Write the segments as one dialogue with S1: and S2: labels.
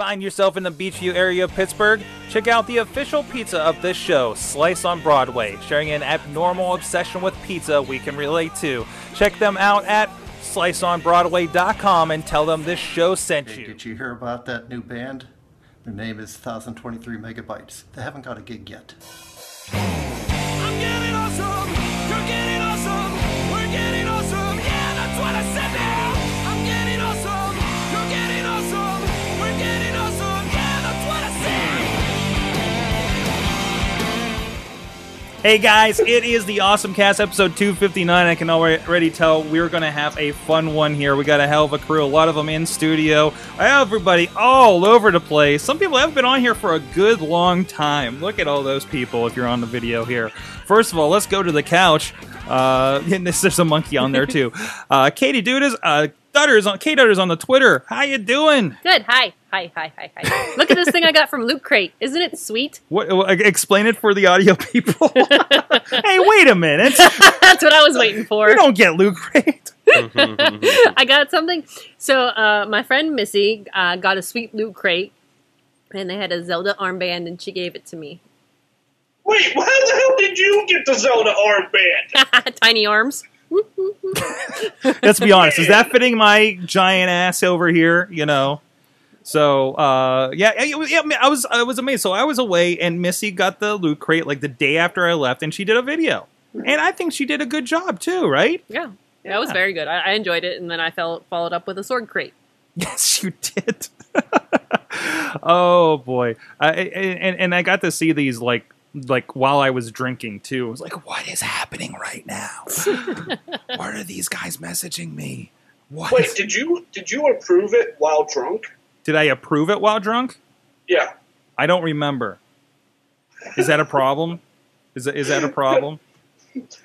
S1: Find yourself in the Beechview area of Pittsburgh? Check out the official pizza of this show, Slice on Broadway, sharing an abnormal obsession with pizza we can relate to. Check them out at sliceonbroadway.com and tell them this show sent
S2: Hey,
S1: you.
S2: did you hear about that new band? Their name is 1023 Megabytes. They haven't got a gig yet.
S1: Hey guys, it is the Awesome Cast episode 259. I can already tell we're going to have a fun one here. We got a hell of a crew, a lot of them in studio. I have everybody all over the place. Some people have been on here for a good long time. Look at all those people if you're on the video here. First of all, let's go to the couch. Uh, and this, there's a monkey on there too. Uh, Katie Dudas, uh, Dutters on K Dutters on the Twitter. How you doing?
S3: Good. Hi. Hi. Hi. Hi. Hi. Look at this thing I got from Loot Crate. Isn't it sweet?
S1: What? Explain it for the audio people. hey, wait a minute.
S3: That's what I was waiting for.
S1: We don't get loot crate.
S3: I got something. So uh, my friend Missy uh, got a sweet Loot Crate, and they had a Zelda armband, and she gave it to me.
S4: Wait, how the hell did you get the Zelda armband?
S3: Tiny arms.
S1: Let's be honest. Is that fitting my giant ass over here? You know. So uh, yeah, yeah, yeah, I was I was amazed. So I was away, and Missy got the loot crate like the day after I left, and she did a video, and I think she did a good job too. Right?
S3: Yeah. That was
S1: Yeah.
S3: very good. I, I enjoyed it, and then I fell, followed up with a sword crate.
S1: Yes, you did. oh boy, I, I- and and I got to see these like like while I was drinking too. I was like, what is happening right now? what are these guys messaging me? What?
S4: Wait, did you did you approve it while drunk?
S1: Did I approve it while drunk?
S4: Yeah.
S1: I don't remember. Is that a problem? Is that, is that a problem?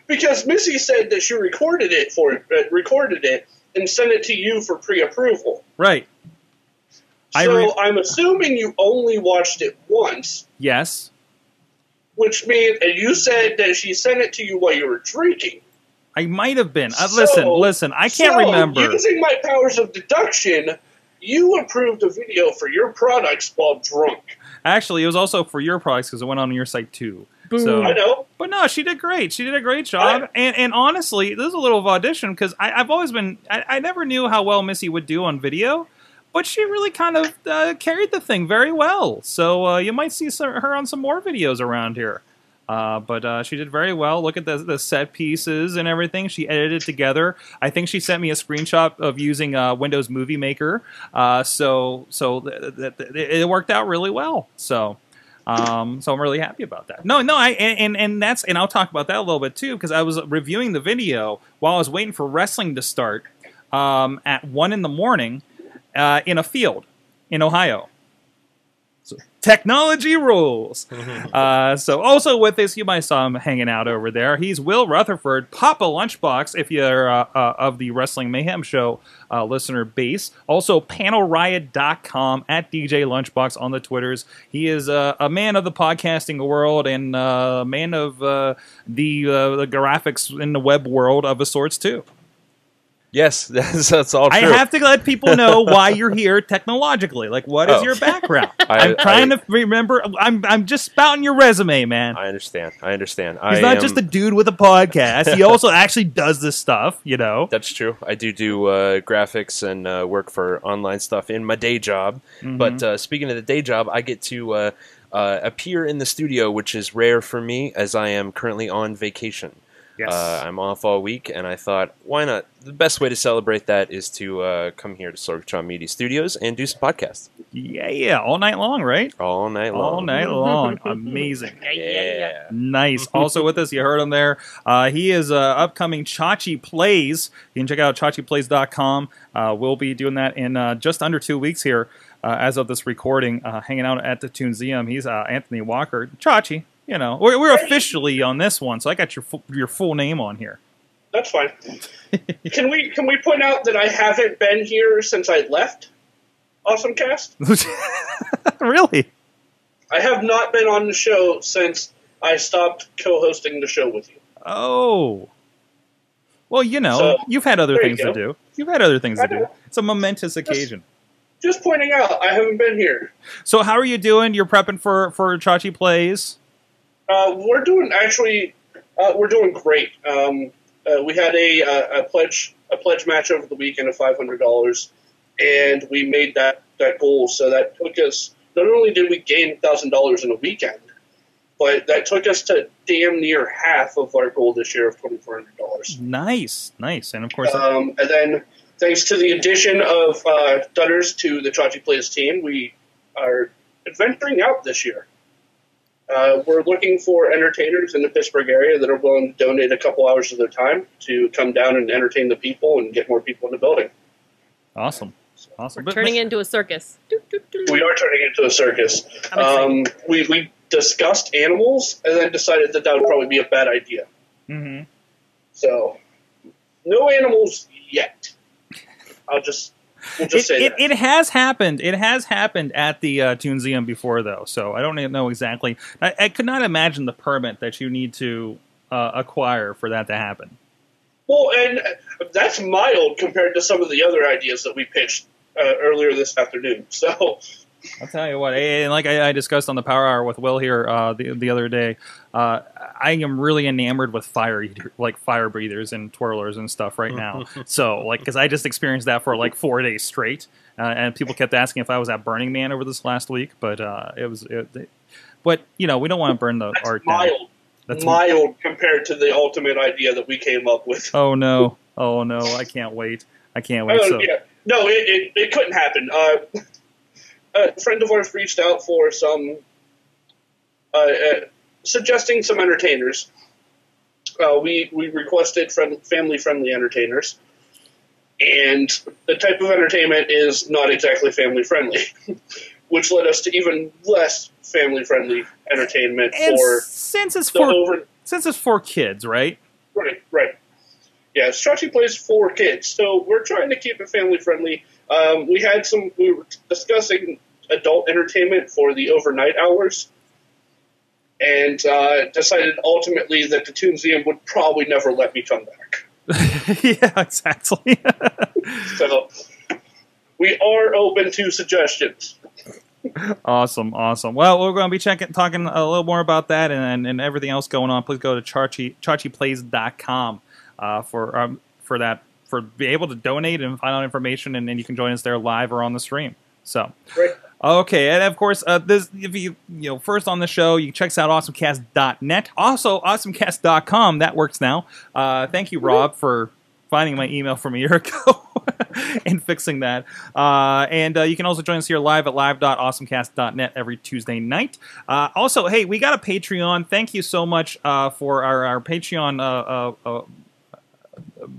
S4: Because Missy said that she recorded it for uh, recorded it and sent it to you for pre-approval.
S1: Right.
S4: So
S1: re-
S4: I'm assuming you only watched it once,
S1: Yes.
S4: which means and you said that she sent it to you while you were drinking.
S1: I might have been. Uh, listen, listen. I can't
S4: so,
S1: remember.
S4: Using my powers of deduction, you approved a video for your products while drunk.
S1: Actually, it was also for your products because it went on your site too. So,
S4: I know.
S1: but no, she did great. She did a great job.
S4: I-
S1: and and honestly, this is a little of audition because I've always been. I, I never knew how well Missy would do on video, but she really kind of uh, carried the thing very well. So uh, you might see some, her on some more videos around here. Uh, but uh, she did very well. Look at the, the set pieces and everything. She edited together. I think she sent me a screenshot of using uh, Windows Movie Maker. Uh, so so th- th- th- it worked out really well. So um, so I'm really happy about that. No, no, I and and, that's and I'll talk about that a little bit too because I was reviewing the video while I was waiting for wrestling to start um, at one in the morning uh, in a field in Ohio. Technology rules. uh, so also with us, you might saw him hanging out over there. He's Will Rutherford, Papa Lunchbox, if you're uh, uh, of the Wrestling Mayhem Show uh, listener base. Also panelriot.com at DJ Lunchbox on the Twitters. He is uh, a man of the podcasting world and uh, a man of uh, the uh, the graphics in the web world of a sorts too.
S5: Yes, that's, that's all true.
S1: I have to let people know why you're here technologically. Like, what is
S5: Oh.
S1: your background?
S5: I-
S1: I'm trying
S5: I-
S1: to remember. I'm I'm just spouting your resume, man.
S5: I understand. I understand.
S1: He's
S5: I
S1: not
S5: am-
S1: just a dude with a podcast. He also actually does this stuff. You know.
S5: That's true. I do do uh, graphics and uh, work for online stuff in my day job.
S1: Mm-hmm.
S5: But uh, speaking of the day job, I get to uh, uh, appear in the studio, which is rare for me as I am currently on vacation.
S1: Yes.
S5: Uh, I'm off all week, and I thought, why not? The best way to celebrate that is to uh, come here to Sorgatron Media Studios and do some podcasts
S1: yeah, yeah, all night long, right?
S5: all night long.
S1: All night long. Amazing.
S3: Yeah, yeah, yeah.
S5: Yeah.
S1: Nice. Also with us, you heard him there. Uh, he is uh, upcoming Chachi Plays. You can check out chachiplays.com. Uh, we'll be doing that in uh, just under two weeks here uh, as of this recording, uh, hanging out at the Toonseum. He's uh, Anthony Walker. Chachi, you know, we're, we're officially on this one, so I got your, fu- your full name on here.
S4: That's fine. can we can we point out that I haven't been here since I left? Awesome cast.
S1: really?
S4: I have not been on the show since I stopped co-hosting the show with you.
S1: Oh. Well, you know,
S4: So,
S1: you've had other things to do. You've had other things
S4: I
S1: to do. It's a momentous occasion.
S4: just pointing out, I haven't been here.
S1: So how are you doing? You're prepping for for Chachi plays.
S4: Uh, we're doing actually, uh, we're doing great. Um, uh, we had a, uh, a pledge a pledge match over the weekend of five hundred dollars, and we made that that goal. So that took us. Not only did we gain thousand dollars in a weekend, but that took us to damn near half of our goal this year of twenty four hundred dollars.
S1: Nice, nice, and of course,
S4: Um, and then, thanks to the addition of uh, Dutters to the Chachi Plays team, we are adventuring out this year. Uh, we're looking for entertainers in the Pittsburgh area that are willing to donate a couple hours of their time to come down and entertain the people and get more people in the building.
S1: awesome, awesome.
S3: We're
S1: But-
S3: turning
S1: but-
S3: into a circus.
S4: We are turning into a circus. Um, we, we discussed animals and then decided that that would probably be a bad idea.
S1: Mhm.
S4: So, no animals yet. I'll just we'll
S1: It, it, it has happened. It has happened at the uh, Toonseum before, though. So I don't know exactly. I, I could not imagine the permit that you need to uh, acquire for that to happen.
S4: Well, and that's mild compared to some of the other ideas that we pitched uh, earlier this afternoon. So,
S1: I'll tell you what, and like I, I discussed on the Power Hour with Will here uh, the the other day, uh, I am really enamored with fire eater, like fire breathers and twirlers and stuff right now. so, like, because I just experienced that for like four days straight, uh, and people kept asking if I was at Burning Man over this last week, but uh, it was. It, but you know, we don't want to burn the
S4: that's
S1: art down.
S4: mild.
S1: That's
S4: mild compared to the ultimate idea that we came up with.
S1: Oh no! Oh no! I can't wait! I can't wait.
S4: Oh,
S1: so
S4: yeah. No, it, it, it couldn't happen. Uh, a friend of ours reached out for some, uh, uh, suggesting some entertainers. Uh, we, we requested friend, family friendly entertainers. And the type of entertainment is not exactly family friendly, which led us to even less family friendly entertainment
S1: and
S4: for
S1: since it's for
S4: over.
S1: since it's for kids, right?
S4: Right, right. Yeah, Chachi plays for kids, so we're trying to keep it family friendly. Um, we had some. We were discussing adult entertainment for the overnight hours, and uh, decided ultimately that the Toonseum would probably never let me come back.
S1: yeah, exactly.
S4: So we are open to suggestions.
S1: Awesome, awesome. Well, we're going to be checking, talking a little more about that and, and, and everything else going on. Please go to chachi, chachiplays.com uh, for um, for that for be able to donate and find out information, and then you can join us there live or on the stream. So,
S4: Right.
S1: okay, and of course, uh, this if you you know first on the show, you can check us out awesomecast.net, also awesomecast.com. That works now. Uh, thank you, Rob, for finding my email from a year ago and fixing that. Uh, and uh, you can also join us here live at live.awesomecast.net every Tuesday night. Uh, also, hey, we got a Patreon. Thank you so much uh, for our, our Patreon.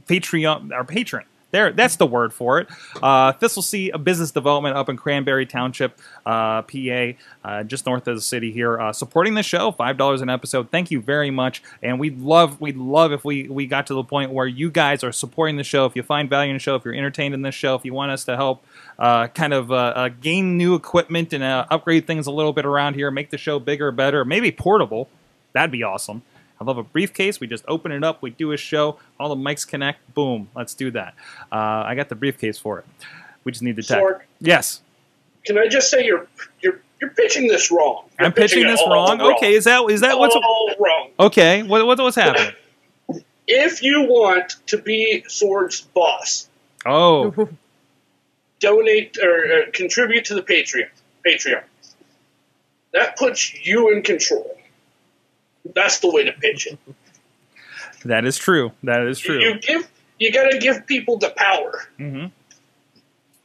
S1: Patreon, our patron. There, that's the word for it. Uh, Thistle Sea Business Development up in Cranberry Township, uh, PA, uh, just north of the city here, uh, supporting the show. Five dollars an episode. Thank you very much, and we'd love, we'd love if we we got to the point where you guys are supporting the show. If you find value in the show, if you're entertained in this show, if you want us to help, uh, kind of uh, uh, gain new equipment and uh, upgrade things a little bit around here, make the show bigger, better, maybe portable. That'd be awesome. I love a briefcase. We just open it up. We do a show. All the mics connect. Boom. Let's do that. Uh, I got the briefcase for it. We just need the tech.
S4: Sorg,
S1: Yes,
S4: can I just say you're you're you're pitching this wrong? You're
S1: I'm pitching
S4: it
S1: this
S4: all
S1: wrong. Okay, is that is that what's
S4: all wrong?
S1: okay? What, what what's happening?
S4: If you want to be Sorg's boss,
S1: Oh,
S4: donate or uh, contribute to the Patreon. Patreon. That puts you in control. That's the way to pitch it.
S1: that is true. That is true.
S4: You give. You got to give people the power.
S1: hmm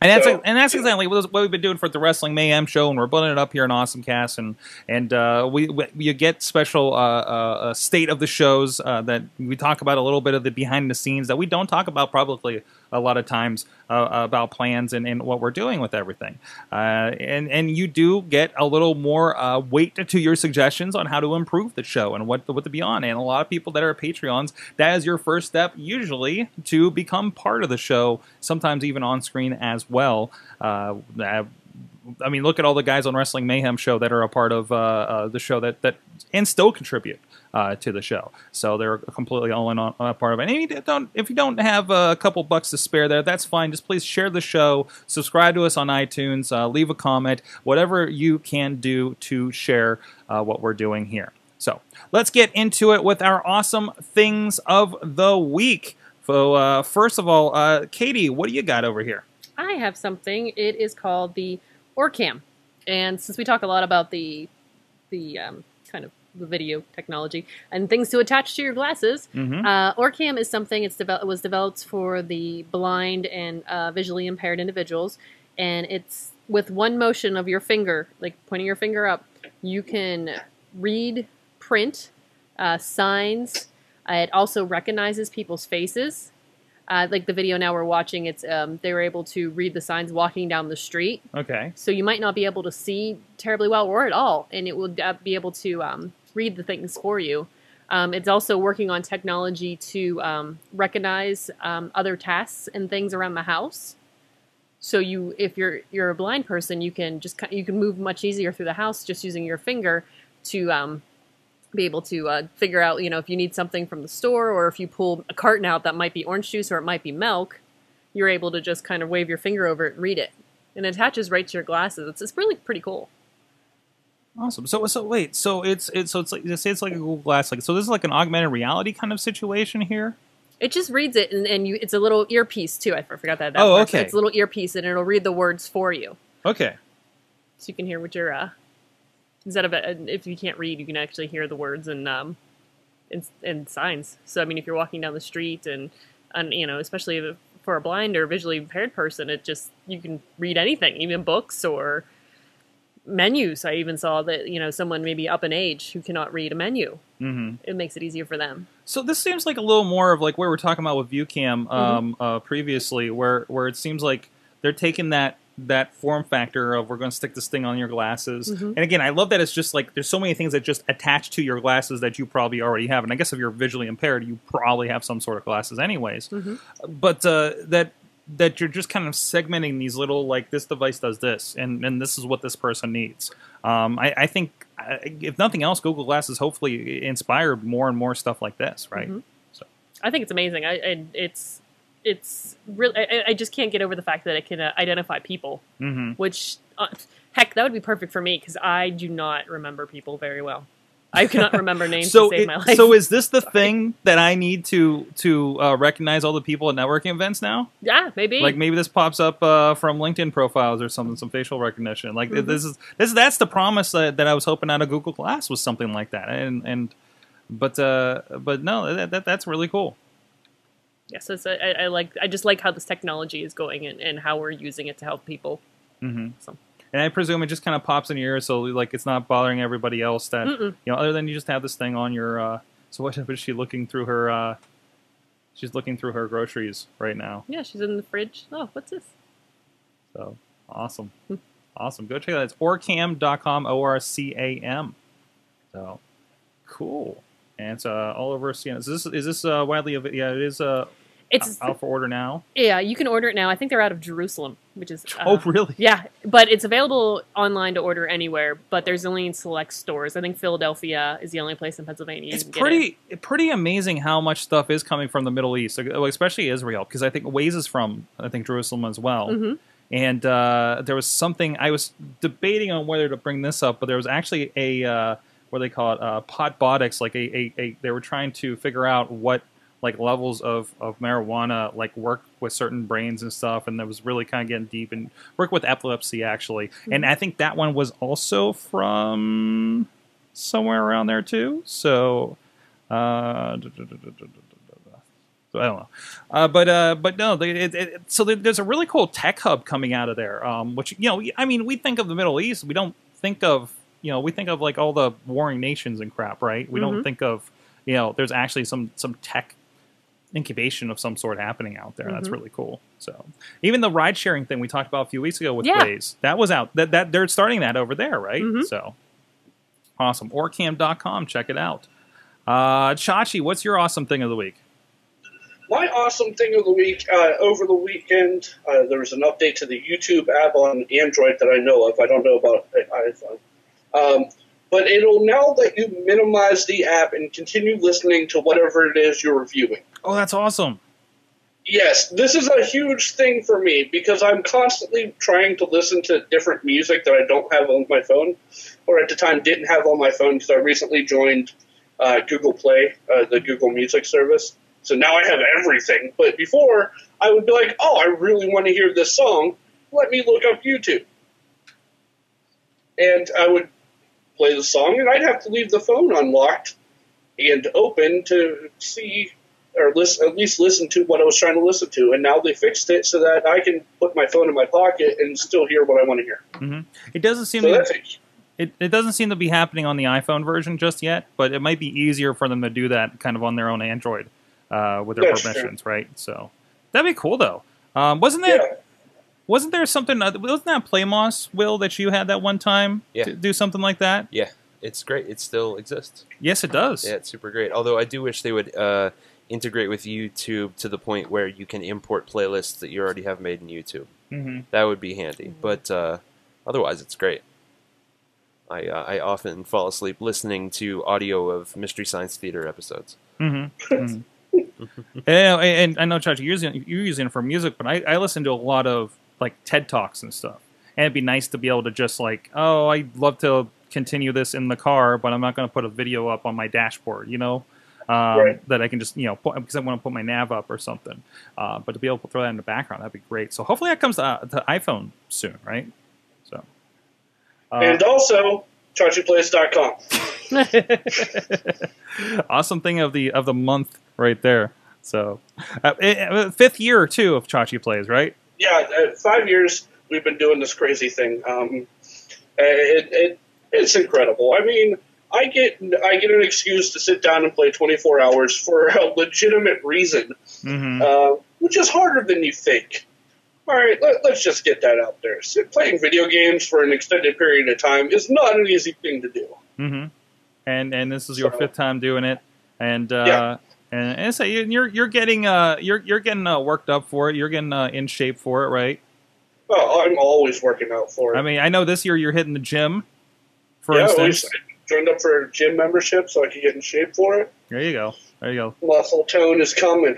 S1: And that's
S4: So-
S1: and that's exactly what what we've been doing for the Wrestling Mayhem show, and we're putting it up here in Awesome Cast, and and uh, we, we you get special uh, uh, uh, state of the shows uh, that we talk about a little bit of the behind the scenes that we don't talk about publicly a lot of times uh, about plans and, and what we're doing with everything, uh, and and you do get a little more uh, weight to your suggestions on how to improve the show and what what to be on, and a lot of people that are Patreons, that is your first step usually to become part of the show, sometimes even on screen as well. Uh, I mean, look at all the guys on Wrestling Mayhem show that are a part of uh, uh, the show that that and still contribute uh, to the show. So they're completely all in on, a part of it. And if you don't, if you don't have a couple bucks to spare there, that's fine. Just please share the show, subscribe to us on iTunes, uh, leave a comment, whatever you can do to share uh, what we're doing here. So let's get into it with our awesome things of the week. So uh, first of all, uh, Katie, what do you got over here?
S3: I have something. It is called the Orcam, and since we talk a lot about the the um, kind of the video technology and things to attach to your glasses,
S1: Mhm.
S3: uh, Orcam is something. It's devel- it was developed for the blind and uh, visually impaired individuals, and it's with one motion of your finger, like pointing your finger up, you can read, print, uh, signs. Uh, it also recognizes people's faces. Uh, like the video now we're watching, it's um, they were able to read the signs walking down the street.
S1: Okay.
S3: So you might not be able to see terribly well or at all, and it will uh, be able to um, read the things for you. Um, it's also working on technology to um, recognize um, other tasks and things around the house. So you, if you're you're a blind person, you can just you can move much easier through the house just using your finger to um, be able to uh, figure out, you know, if you need something from the store or if you pull a carton out that might be orange juice or it might be milk, you're able to just kind of wave your finger over it and read it. And it attaches right to your glasses. It's, it's really pretty cool.
S1: Awesome. So so wait. So it's it's so it's like say it's like a Google Glass. Like so this is like an augmented reality kind of situation here.
S3: It just reads it, and, and you, it's a little earpiece too. I forgot that. that
S1: Oh,
S3: part. So
S1: okay.
S3: It's a little earpiece, and it'll read the words for you,
S1: Okay.
S3: so you can hear what you're. Uh, instead of it, if you can't read, you can actually hear the words and um, and, and signs. So I mean, if you're walking down the street and and you know, especially for a blind or visually impaired person, it just you can read anything, even books or menus. I even saw that you know someone maybe up in age who cannot read a menu.
S1: hmm
S3: It makes it easier for them.
S1: So this seems like a little more of like what we were talking about with ViewCam um, uh, previously, where where it seems like they're taking that that form factor of we're going to stick this thing on your glasses.
S3: Mhm.
S1: And again, I love that it's just like there's so many things that just attach to your glasses that you probably already have. And I guess if you're visually impaired, you probably have some sort of glasses anyways.
S3: Mhm.
S1: But uh, that that you're just kind of segmenting these little like this device does this and and this is what this person needs. Um, I, I think if nothing else, Google Glasses hopefully inspired more and more stuff like this, right?
S3: Mhm. I think it's amazing. I, I it's it's really. I, I just can't get over the fact that it can uh, identify people.
S1: Mm-hmm.
S3: Which, uh, heck, that would be perfect for me because I do not remember people very well. I cannot remember names
S1: So,
S3: to save
S1: it-
S3: my life.
S1: so is this the thing that I need to to uh, recognize all the people at networking events now?
S3: yeah, maybe.
S1: Like maybe this pops up uh, from LinkedIn profiles or something, some facial recognition. Like
S3: Mhm.
S1: this is this that's the promise that, that I was hoping out of Google Glass was something like that. And and but uh, but no, that, that that's really cool.
S3: yeah, so I, I like. I just like how this technology is going and, and how we're using it to help people.
S1: Mm-hmm.
S3: So-
S1: And I presume it just kind of pops in your ear, so like it's not bothering everybody else. That
S3: Mm-mm.
S1: you know, other than you just have this thing on your. Uh, so what is she looking through her? Uh, she's looking through her groceries right now.
S3: Yeah, she's in the fridge. Oh, what's this?
S1: So awesome,
S3: Hmm.
S1: awesome. Go check it out. It's orcam.com, O R C A M. So cool. And it's uh, all over CN. Is this is this uh, widely available? Yeah, it is uh,
S3: It's
S1: out for order now.
S3: yeah. You can order it now. I think they're out of Jerusalem, which is uh,
S1: oh, really?
S3: Yeah, but it's available online to order anywhere. But there's only in select stores. I think Philadelphia is the only place in Pennsylvania. You
S1: it's
S3: can get
S1: pretty pretty amazing how much stuff is coming from the Middle East, especially Israel, because I think Waze is from I think Jerusalem as well.
S3: it. hmm
S1: And uh, there was something I was debating on whether to bring this up, but there was actually a uh, what do they call it, uh, potbotics, like a, a, a they were trying to figure out what like levels of, of marijuana like work with certain brains and stuff, and that was really kind of getting deep and work with epilepsy actually. And I think that one was also from somewhere around there too. So. Uh, so I don't know, uh, but uh, but no, it, it, so there's a really cool tech hub coming out of there. Um, which you know, I mean, we think of the Middle East, we don't think of you know, we think of like all the warring nations and crap, right? We don't
S3: Mhm.
S1: think of you know, there's actually some some tech incubation of some sort happening out there. That's
S3: Mhm.
S1: really cool. So even the ride sharing thing we talked about a few weeks ago with
S3: Yeah.
S1: Waze, that was out. That that they're starting that over there, right?
S3: Mhm.
S1: So awesome. Orcam.com, check it out. Uh, Chachi, what's your awesome thing of the week?
S4: my awesome thing of the week uh, over the weekend, uh, there was an update to the YouTube app on Android that I know of. I don't know about iPhone. Um, but it'll now let you minimize the app and continue listening to whatever it is you're reviewing.
S1: Oh, that's awesome.
S4: Yes, this is a huge thing for me because I'm constantly trying to listen to different music that I don't have on my phone, or at the time didn't have on my phone because I recently joined uh, Google Play, uh, the Google Music service. So now I have everything. But before, I would be like, oh, I really want to hear this song. Let me look up YouTube. And I would play the song, and I'd have to leave the phone unlocked and open to see or listen, at least listen to what I was trying to listen to. And now they fixed it so that I can put my phone in my pocket and still hear what I want to hear.
S1: hmm It doesn't seem
S4: So
S1: to, it, it doesn't seem to be happening on the iPhone version just yet, but it might be easier for them to do that kind of on their own Android uh, with their
S4: That's true.
S1: permissions, right? So that'd be cool though. Um, wasn't there
S4: yeah.
S1: Wasn't there something? Uh, wasn't that Playmoss Will that you had that one time
S5: Yeah.
S1: to do something like that?
S5: Yeah, it's great. It still exists.
S1: Yes, it does.
S5: Yeah, it's super great. Although I do wish they would uh, integrate with YouTube to the point where you can import playlists that you already have made in YouTube.
S1: hmm
S5: That would be handy. But uh, otherwise, it's great. I uh, I often fall asleep listening to audio of Mystery Science Theater episodes.
S1: Mm-hmm. and, and I know, Chachi, you're using, you're using it for music, but I, I listen to a lot of like TED talks and stuff. And it'd be nice to be able to just like, oh, I'd love to continue this in the car, but I'm not going to put a video up on my dashboard, you know, um,
S4: Right.
S1: that I can just, you know, put, because I want to put my nav up or something. Uh, but to be able to throw that in the background, that'd be great. So hopefully that comes to, uh, to iPhone soon, right? So. Uh,
S4: and also, ChachiPlays.com.
S1: awesome thing of the of the month right there. So, uh, eh, eh, fifth year too of Chachi plays, right?
S4: Yeah, uh, five years we've been doing this crazy thing. Um, it, it, it's incredible. I mean, I get I get an excuse to sit down and play 24 hours for a legitimate reason,
S1: Mm-hmm.
S4: uh, which is harder than you think. All right, let, let's just get that out there. Sit, playing video games for an extended period of time is not an easy thing to do.
S1: Mm-hmm. And and this is your
S4: So-
S1: fifth time doing it, and uh,
S4: Yeah.
S1: And, and so you- you're you're getting uh you're you're getting uh, worked up for it. You're getting uh, in shape for it, right?
S4: Well, I'm always working out for it.
S1: I mean, I know this year you're hitting the gym, for
S4: yeah,
S1: instance.
S4: I joined up for a gym membership so I could get in shape for it.
S1: There you go. There you go.
S4: Muscle tone is coming.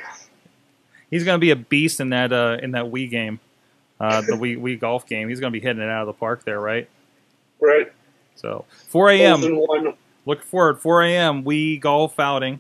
S1: He's gonna be a beast in that uh in that Wii game, uh the Wii Wii golf game. He's gonna be hitting it out of the park there, right?
S4: Right?
S1: So 4 a.m. Look forward, 4 a.m. Wii golf outing.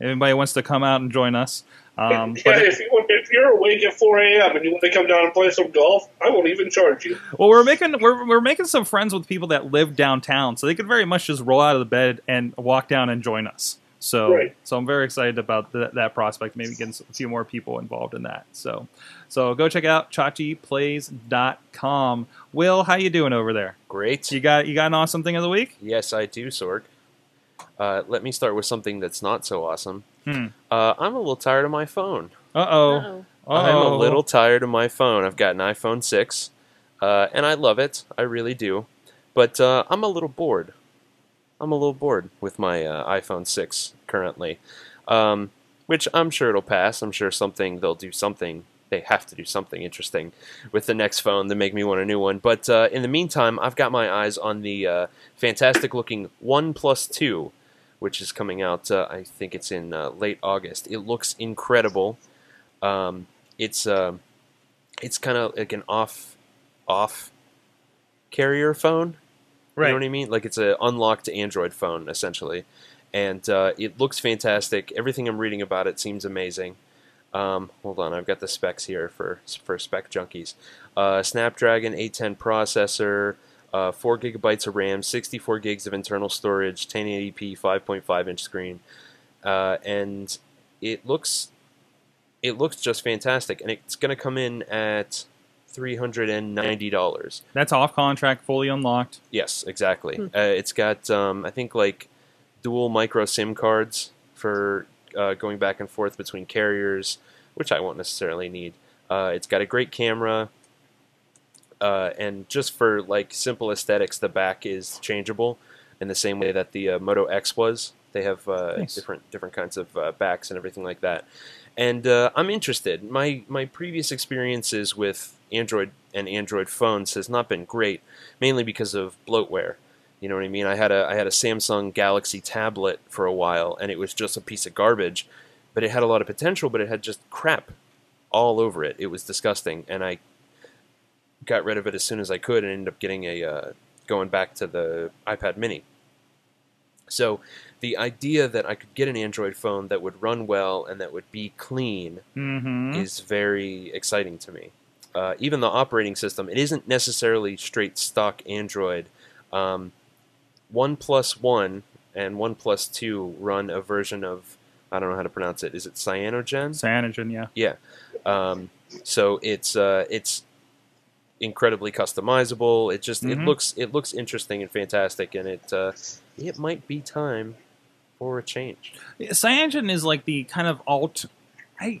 S1: Anybody wants to come out and join us? Um,
S4: yeah,
S1: but
S4: if, you, if you're awake at 4 a.m. and you want to come down and play some golf, I won't even charge you.
S1: well, we're making we're, we're making some friends with people that live downtown, so they could very much just roll out of the bed and walk down and join us. So,
S4: Right.
S1: so I'm very excited about that that prospect. Maybe getting a few more people involved in that. So, so go check out chachiplays.com. Will, how you doing over there?
S5: Great.
S1: You got you got an awesome thing of the week?
S5: Yes, I do, Sorg. Uh, let me start with something that's not so awesome.
S1: Hmm.
S5: Uh, I'm a little tired of my phone.
S1: Uh oh.
S5: I'm a little tired of my phone. I've got an iPhone 6, uh, and I love it. I really do. But uh, I'm a little bored. I'm a little bored with my uh, iPhone 6 currently, um, which I'm sure it'll pass. I'm sure something they'll do something. They have to do something interesting with the next phone to make me want a new one. But uh, in the meantime, I've got my eyes on the uh, fantastic looking One Plus Two, which is coming out. Uh, I think it's in uh, late August. It looks incredible. Um, it's uh, it's kind of like an off off carrier phone. Right. You know what I mean? Like it's an unlocked Android phone essentially, and uh, it looks fantastic. Everything I'm reading about it seems amazing. Um, hold on, I've got the specs here for for spec junkies. Uh, Snapdragon 810 processor, uh, four gigabytes of RAM, 64 gigs of internal storage, 1080p, 5.5 inch screen, uh, and it looks it looks just fantastic. And it's going to come in at three hundred and ninety dollars.
S1: That's off contract, fully unlocked.
S5: Yes, exactly.
S3: Hmm.
S5: Uh, it's got, um, I think, like dual micro SIM cards for uh, going back and forth between carriers, which I won't necessarily need. Uh, it's got a great camera, uh, and just for like simple aesthetics, the back is changeable in the same way that the uh, Moto X was. They have uh,
S1: Nice.
S5: different different kinds of uh, backs and everything like that. And uh, I'm interested. My my previous experiences with Android and Android phones has not been great, mainly because of bloatware. You know what I mean? I had a I had a Samsung Galaxy tablet for a while, and it was just a piece of garbage, but it had a lot of potential, but it had just crap all over it. It was disgusting, and I got rid of it as soon as I could, and ended up getting a uh, going back to the iPad Mini. So the idea that I could get an Android phone that would run well and that would be clean
S1: Mm-hmm.
S5: is very exciting to me. Uh, even the operating system, it isn't necessarily straight stock Android. Um, OnePlus One and one Two run a version of I don't know how to pronounce it. Is it Cyanogen?
S1: Cyanogen, yeah.
S5: Yeah. Um, so it's uh, it's incredibly customizable. It just it
S1: Mhm.
S5: looks it looks interesting and fantastic, and it uh, it might be time for a change.
S1: Cyanogen is like the kind of alt. I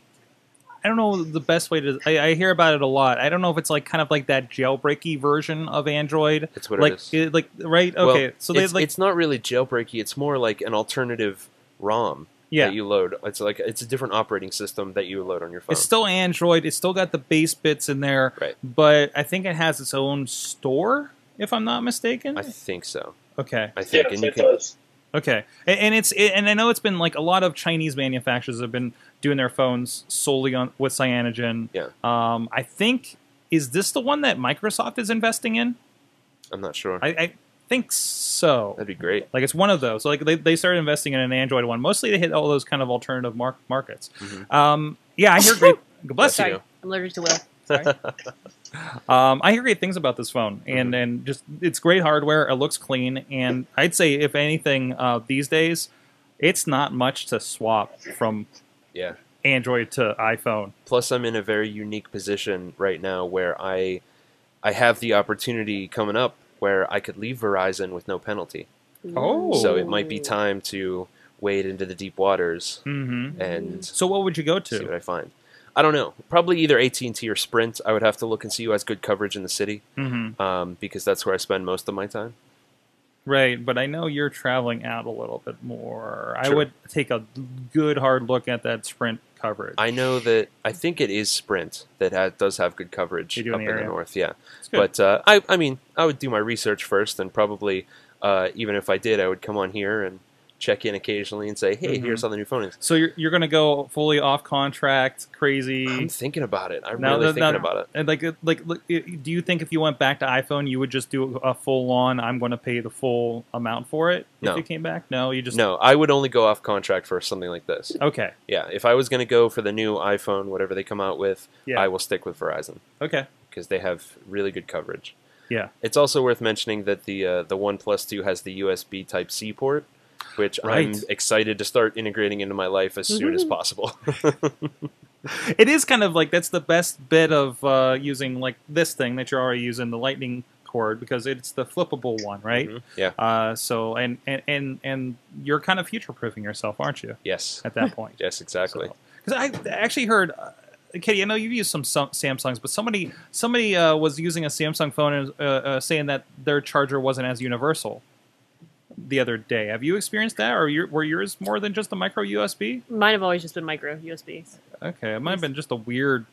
S1: I don't know the best way to. I, I hear about it a lot. I don't know if it's like kind of like that jailbreaky version of Android.
S5: That's what
S1: like
S5: it is.
S1: like right.
S5: Well,
S1: Okay, so they
S5: it's,
S1: like
S5: it's not really jailbreaky. It's more like an alternative ROM
S1: yeah.
S5: that you load. It's like it's a different operating system that you load on your phone.
S1: It's still Android. It's still got the base bits in there,
S5: Right.
S1: but I think it has its own store, if I'm not mistaken.
S5: I think so.
S1: okay,
S5: I think,
S4: Yes,
S5: and you
S4: it
S5: can.
S4: does.
S1: okay, and, and it's it, and I know it's been like a lot of Chinese manufacturers have been doing their phones solely on with cyanogen.
S5: Yeah.
S1: Um, I think is this the one that Microsoft is investing in?
S5: I'm not sure.
S1: I, I think so.
S5: That'd be great.
S1: Like it's one of those. Like they, they started investing in an Android one. Mostly they hit all those kind of alternative mar- markets.
S5: Mhm.
S1: Um, yeah, I hear great. bless
S5: Bless
S1: you.
S5: you.
S3: I'm allergic to Will. Sorry.
S1: Um, I hear great things about this phone, and
S5: Mhm.
S1: and just it's great hardware. It looks clean, and I'd say if anything, uh, these days, it's not much to swap from
S5: Yeah.
S1: Android to iPhone.
S5: Plus, I'm in a very unique position right now where I I have the opportunity coming up where I could leave Verizon with no penalty.
S1: Oh.
S5: So it might be time to wade into the deep waters
S1: Mm-hmm.
S5: and
S1: So what would you go to?
S5: see what
S1: to?
S5: I find. I don't know. Probably either AT and T or Sprint. I would have to look and see who has good coverage in the city,
S1: Mm-hmm.
S5: um, because that's where I spend most of my time.
S1: Right, but I know you're traveling out a little bit more. I
S5: True.
S1: would take a good hard look at that Sprint coverage.
S5: I know that I think it is Sprint that ha- does have good coverage up
S1: in
S5: in
S1: the
S5: the north. Yeah, but uh, I I mean I would do my research first, and probably uh, even if I did, I would come on here and check in occasionally and say, hey,
S1: Mhm.
S5: here's how the new phone is.
S1: so you're you're gonna go fully off contract, crazy.
S5: I'm thinking about it. I'm
S1: No,
S5: really thinking
S1: no.
S5: about it.
S1: And like, like, look, do you think if you went back to iPhone, you would just do a full on? I'm going to pay the full amount for it if
S5: No.
S1: you came back. No, you just
S5: No, I would only go off contract for something like this.
S1: Okay,
S5: Yeah, if I was going to go for the new iPhone, whatever they come out with,
S1: Yeah.
S5: I will stick with Verizon
S1: okay,
S5: because they have really good coverage.
S1: Yeah.
S5: It's also worth mentioning that the uh, the OnePlus 2 has the USB Type C port, which I'm excited to start integrating into my life as soon as possible.
S1: it is kind of like that's the best bit of uh, using like this thing that you're already using the Lightning cord because it's the flippable one, right?
S5: Mhm. Yeah.
S1: Uh, so and and and and you're kind of future proofing yourself, aren't you?
S5: Yes.
S1: At that point.
S5: Yes, exactly.
S1: Because I actually heard, uh, Katie, I know you've used some Sam- Samsungs, but somebody somebody uh, was using a Samsung phone and uh, uh, saying that their charger wasn't as universal the other day. Have you experienced that, or your, were yours more than just a micro USB?
S3: Mine have always just been micro USBs.
S1: Okay, it might have been just a weird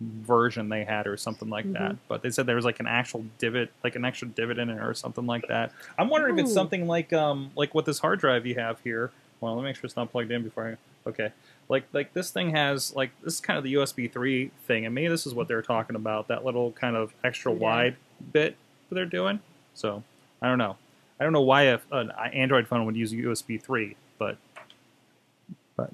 S1: version they had or something like that. But they said there was like an actual divot, like an extra divot in it or something like that. I'm wondering if it's something like um like what this hard drive you have here. Well, let me make sure it's not plugged in before I. Okay, like like this thing has like this is kind of the USB three thing, and maybe this is what they're talking about. That little kind of extra
S3: Yeah.
S1: wide bit that they're doing. So I don't know. I don't know why a, an Android phone would use USB three, but but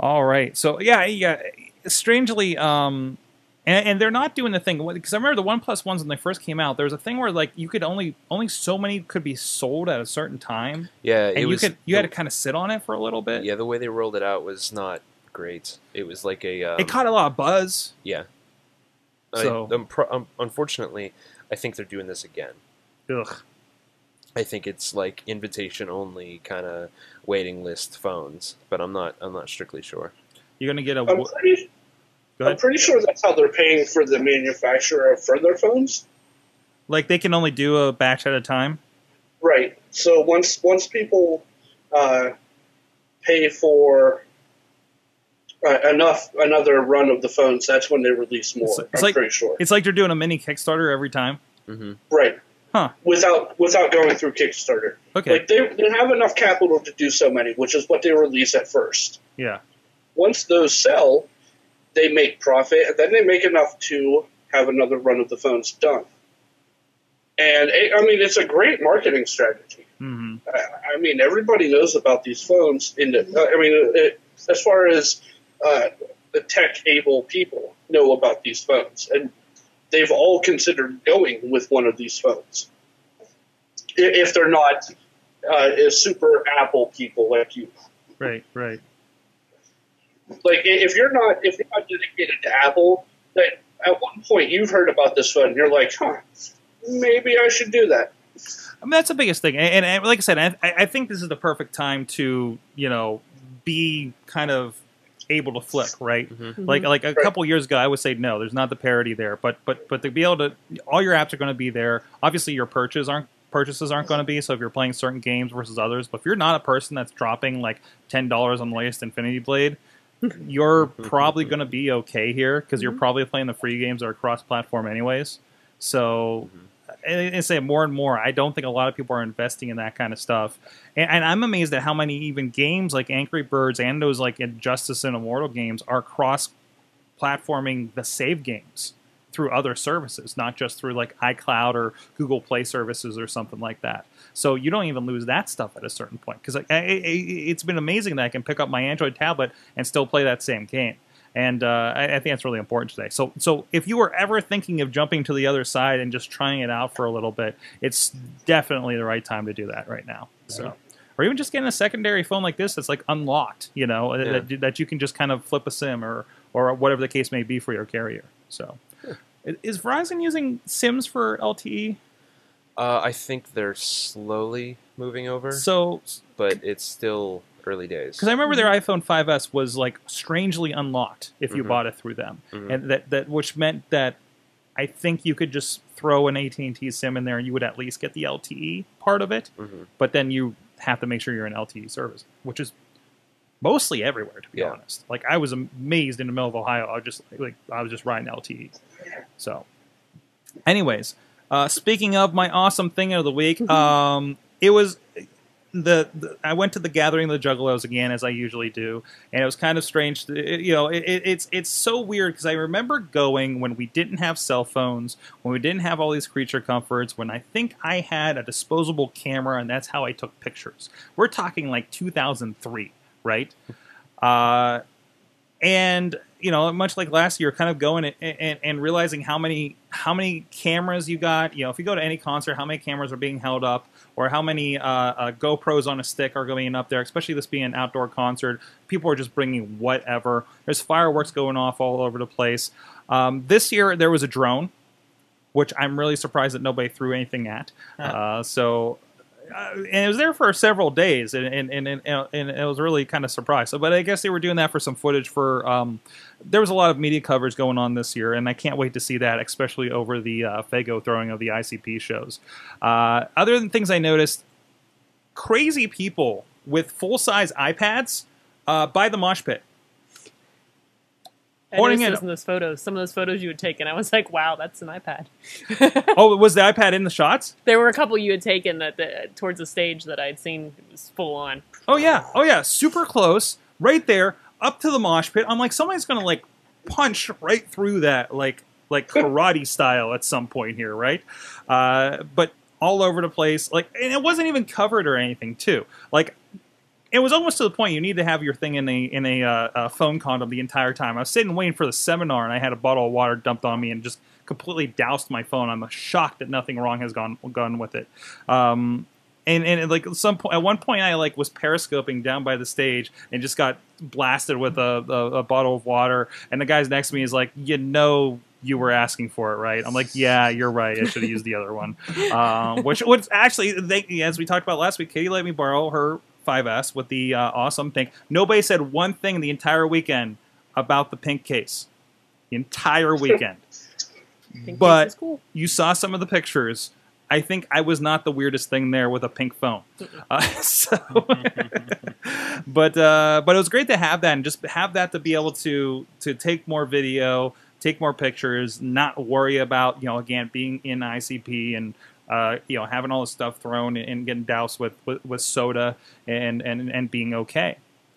S1: all right. So yeah, yeah. Strangely, um, and, and they're not doing the thing because I remember the One Plus ones when they first came out. There was a thing where like you could only only so many could be sold at a certain time,
S5: Yeah,
S1: and
S5: it
S1: you
S5: was.
S1: could you had to kind of sit on it for a little bit.
S5: Yeah, the way they rolled it out was not great. It was like a. Um,
S1: it caught a lot of buzz.
S5: Yeah.
S1: So-
S5: I, um, um, unfortunately, I think they're doing this again.
S1: Ugh.
S5: I think it's like invitation only kind of waiting list phones, but I'm not. I'm not strictly sure.
S1: You're gonna get a.
S4: I'm pretty,
S1: Go
S4: I'm pretty sure that's how they're paying for the manufacturer for their phones.
S1: Like they can only do a batch at a time.
S4: Right. So once once people uh, pay for uh, enough another run of the phones, that's when they release more.
S1: It's- it's
S4: I'm
S1: like-
S4: pretty sure.
S1: It's like they're doing a mini Kickstarter every time.
S5: hmm
S4: Right.
S1: Huh.
S4: Without without going through Kickstarter.
S1: Okay.
S4: Like they, they have enough capital to do so many, which is what they release at first.
S1: yeah.
S4: Once those sell, they make profit, and then they make enough to have another run of the phones done. And it, I mean, it's a great marketing strategy.
S1: hmm
S4: I, I mean, everybody knows about these phones. In the, uh, I mean, it, as far as uh, the tech-able people know about these phones, and they've all considered going with one of these phones, if they're not uh, super Apple people like you.
S1: Right. Right.
S4: Like, if you're not if you're not dedicated to Apple, that at one point you've heard about this phone, and you're like, huh, maybe I should do that.
S1: I mean, that's the biggest thing, and, and like I said, I, I think this is the perfect time to you know be kind of able to flip, right? Mm-hmm. Like like a couple years ago, I would say no, there's not the parity there, but but but to be able to, all your apps are going to be there. Obviously, your purchases aren't purchases aren't going to be. So if you're playing certain games versus others, but if you're not a person that's dropping like ten dollars on the latest Infinity Blade. You're mm-hmm. probably going to be okay here because you're mm-hmm. probably playing the free games that are cross-platform anyways. So and, say more and more. I don't think a lot of people are investing in that kind of stuff, and, and I'm amazed at how many even games like Angry Birds and those like Injustice and Immortal games are cross-platforming the save games through other services, not just through like iCloud or Google Play services or something like that. So you don't even lose that stuff at a certain point because it, it's been amazing that I can pick up my Android tablet and still play that same game and uh, I, I think that's really important today. So, so if you were ever thinking of jumping to the other side and just trying it out for a little bit, it's definitely the right time to do that right now. So, or even just getting a secondary phone like this that's like unlocked, you know,
S5: Yeah.
S1: that, that you can just kind of flip a SIM or or whatever the case may be for your carrier. So, I- is Verizon using SIMs for LTE?
S5: Uh, I think they're slowly moving over,
S1: So,
S5: but it's still early days.
S1: because I remember their iPhone 5s was like strangely unlocked if you
S5: Mhm.
S1: bought it through them,
S5: Mhm.
S1: and that that which meant that I think you could just throw an AT and T SIM in there and you would at least get the LTE part of it,
S5: Mhm.
S1: but then you have to make sure you're in LTE service, which is mostly everywhere to be
S5: Yeah.
S1: honest. Like I was amazed in the middle of Ohio, I was just like I was just riding LTE. So, anyways, uh, speaking of my awesome thing of the week, um, it was the, the I went to the gathering of the Juggalos again as I usually do, and it was kind of strange. To, it- you know, it, it, it's it's so weird because I remember going when we didn't have cell phones, when we didn't have all these creature comforts, when I think I had a disposable camera, and that's how I took pictures. We're talking like 2003, right? Uh, and you know, much like last year, kind of going and, and, and realizing how many how many cameras you got. You know, if you go to any concert, how many cameras are being held up, or how many uh, uh, GoPros on a stick are going up there. Especially this being an outdoor concert, people are just bringing whatever. There's fireworks going off all over the place. Um, this year there was a drone, which I'm really surprised that nobody threw anything at. Uh, so and it was there for several days, and and, and, and, and it was really kind of surprised. So, but I guess they were doing that for some footage for. Um, there was a lot of media coverage going on this year, and I can't wait to see that, especially over the uh, Faygo throwing of the ICP shows. Uh, other than things I noticed, crazy people with full size iPads uh, by the mosh pit.
S3: I
S1: Holding
S3: noticed
S1: it-
S3: those in those photos. Some of those photos you had taken, I was like, "Wow, that's an iPad."
S1: oh, was the iPad in the shots?
S3: There were a couple you had taken that the, towards the stage that I'd seen it was full on.
S1: Oh yeah, oh yeah, super close, right there, up to the mosh pit. I'm like, somebody's gonna like punch right through that, like like karate style at some point here, right? Uh, but all over the place, like, and it wasn't even covered or anything, too. Like, it was almost to the point you need to have your thing in a in a, uh, a phone condom the entire time. I was sitting waiting for the seminar, and I had a bottle of water dumped on me and just completely doused my phone. I'm shocked that nothing wrong has gone gone with it. Um, and and like at some point, at one point, I like was periscoping down by the stage and just got blasted with a, a, a bottle of water. And the guys next to me is like, you know. You were asking for it, right? I'm like, yeah, you're right. I should have used the other one. Um, which would actually, they, as we talked about last week, Katie let me borrow her 5S with the uh, awesome pink. Nobody said one thing the entire weekend about the pink case. The entire weekend.
S3: I
S1: But-
S3: cool.
S1: you saw some of the pictures. I think I was not the weirdest thing there with a pink phone. Uh, so, but uh, but it was great to have that and just have that to be able to to take more video, take more pictures, not worry about you know again being in ICP and uh, you know having all this stuff thrown and getting doused with, with, with soda and, and and being okay.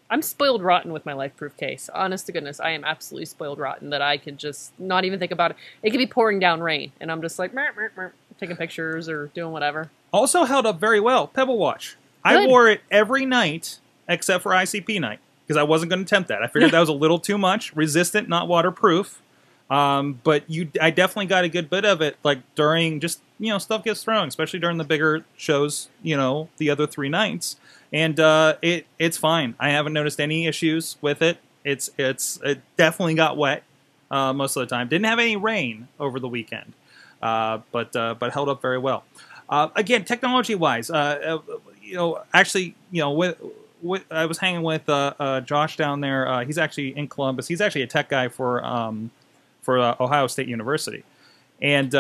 S3: I'm spoiled rotten with my life proof case. Honest to goodness, I am absolutely spoiled rotten that I could just not even think about it. It could be pouring down rain, and I'm just like mer, mer, mer, taking pictures or doing whatever.
S1: Also held up very well. Pebble Watch. I wore it every night except for ICP night because I wasn't going to attempt that. I figured that was a little too much. Resistant, not waterproof. Um, but you, I definitely got a good bit of it, like during just you know stuff gets thrown, especially during the bigger shows. You know, the other three nights, and uh, it it's fine. I haven't noticed any issues with it. It's it's it definitely got wet uh, most of the time. Didn't have any rain over the weekend, uh, but uh, but held up very well. Uh, again, technology wise, uh, you know, actually, you know, with, with I was hanging with Josh down there. He's actually in Columbus. He's actually a tech guy for um, for Ohio State University, and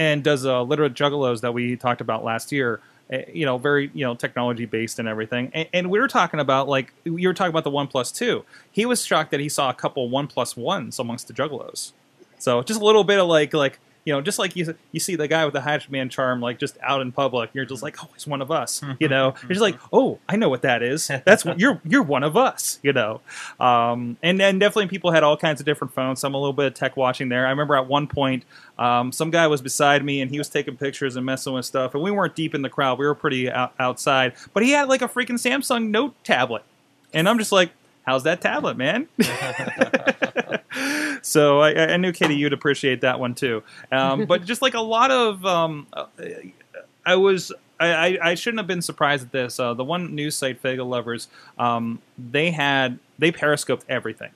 S1: and does uh, literate juggalos that we talked about last year. uh, You know, very you know technology based and everything. And, and we were talking about like you were talking about the One Plus Two. He was shocked that he saw a couple One Plus Ones amongst the juggalos. So just a little bit of like like you know just like you you see the guy with the Hatchet Man charm like just out in public, you're just like oh he's one of us. You know, you're just like oh I know what that is. That's what you're you're one of us. You know, um, and then definitely people had all kinds of different phones. Some a little bit of tech watching there. I remember at one point um, some guy was beside me and he was taking pictures and messing with stuff, and we weren't deep in the crowd. We were pretty out- outside, but he had like a freaking Samsung Note tablet, and I'm just like. How's that tablet, man? so I, I knew Katie you'd appreciate that one too. Um, but just like a lot of, um, uh, I was. I, I- I shouldn't have been surprised at this. Uh, the one news site, Faygo Lovers, um, they had they periscoped everything.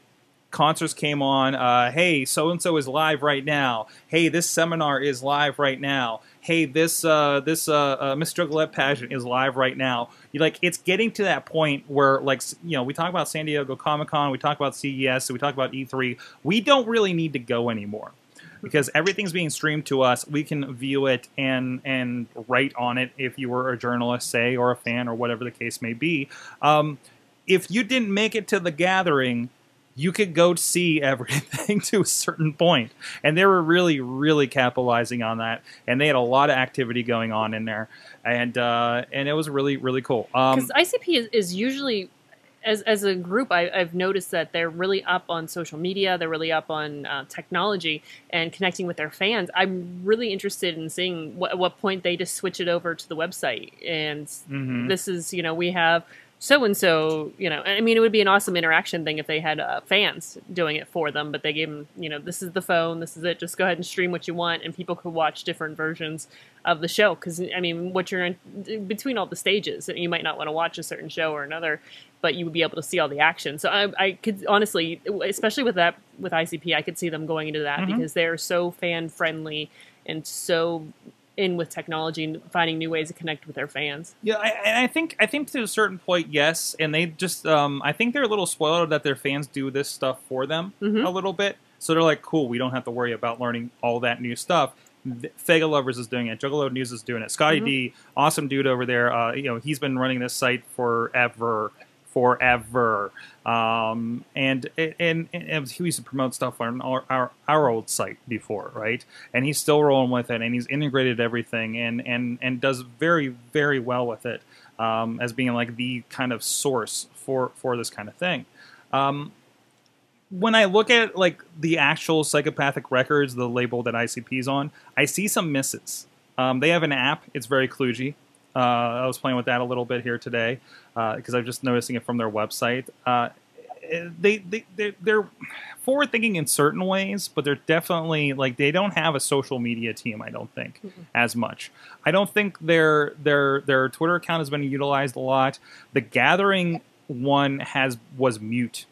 S1: Concerts came on. Uh, hey, so and so is live right now. Hey, this seminar is live right now. Hey, this uh, this uh, uh, Miss pageant is live right now. You like it's getting to that point where like you know we talk about San Diego Comic Con, we talk about CES, we talk about E3. We don't really need to go anymore because everything's being streamed to us. We can view it and and write on it if you were a journalist, say, or a fan, or whatever the case may be. Um, if you didn't make it to the gathering, you could go see everything to a certain point, and they were really, really capitalizing on that. And they had a lot of activity going on in there, and uh, and it was really, really cool. Um,
S3: Because ICP is, is usually, as, as a group, I, I've noticed that they're really up on social media. They're really up on uh, technology and connecting with their fans. I'm really interested in seeing what, at what point they just switch it over to the website. And
S1: Mhm.
S3: this is, you know, we have so and so, you know, I mean, it would be an awesome interaction thing if they had uh, fans doing it for them, but they gave them, you know, this is the phone, this is it, just go ahead and stream what you want, and people could watch different versions of the show. Because, I mean, what you're in between all the stages, you might not want to watch a certain show or another, but you would be able to see all the action. So I, I could honestly, especially with that, with ICP, I could see them going into that
S1: Mhm.
S3: because they're so fan friendly and so in with technology and finding new ways to connect with their fans.
S1: Yeah, I, I think I think to a certain point, yes, and they just um, I think they're a little spoiled that their fans do this stuff for them
S3: Mhm.
S1: a little bit. So they're like, cool, we don't have to worry about learning all that new stuff. Faygo Lovers is doing it. Juggalo News is doing it. Scotty
S3: Mhm.
S1: D, awesome dude over there. Uh, you know, he's been running this site forever, forever. Um, and, and and he used to promote stuff on our, our our old site before, right? And he's still rolling with it, and he's integrated everything, and and and does very very well with it um, as being like the kind of source for for this kind of thing. Um, when I look at like the actual psychopathic records, the label that ICP is on, I see some misses. Um, they have an app; it's very kludgy. Uh, I was playing with that a little bit here today because I'm just noticing it from their website. Uh, they they they're, they're forward thinking in certain ways, but they're definitely like they don't have a social media team. I don't think as much. I don't think their their their Twitter account has been utilized a lot. The Gathering one has was mute.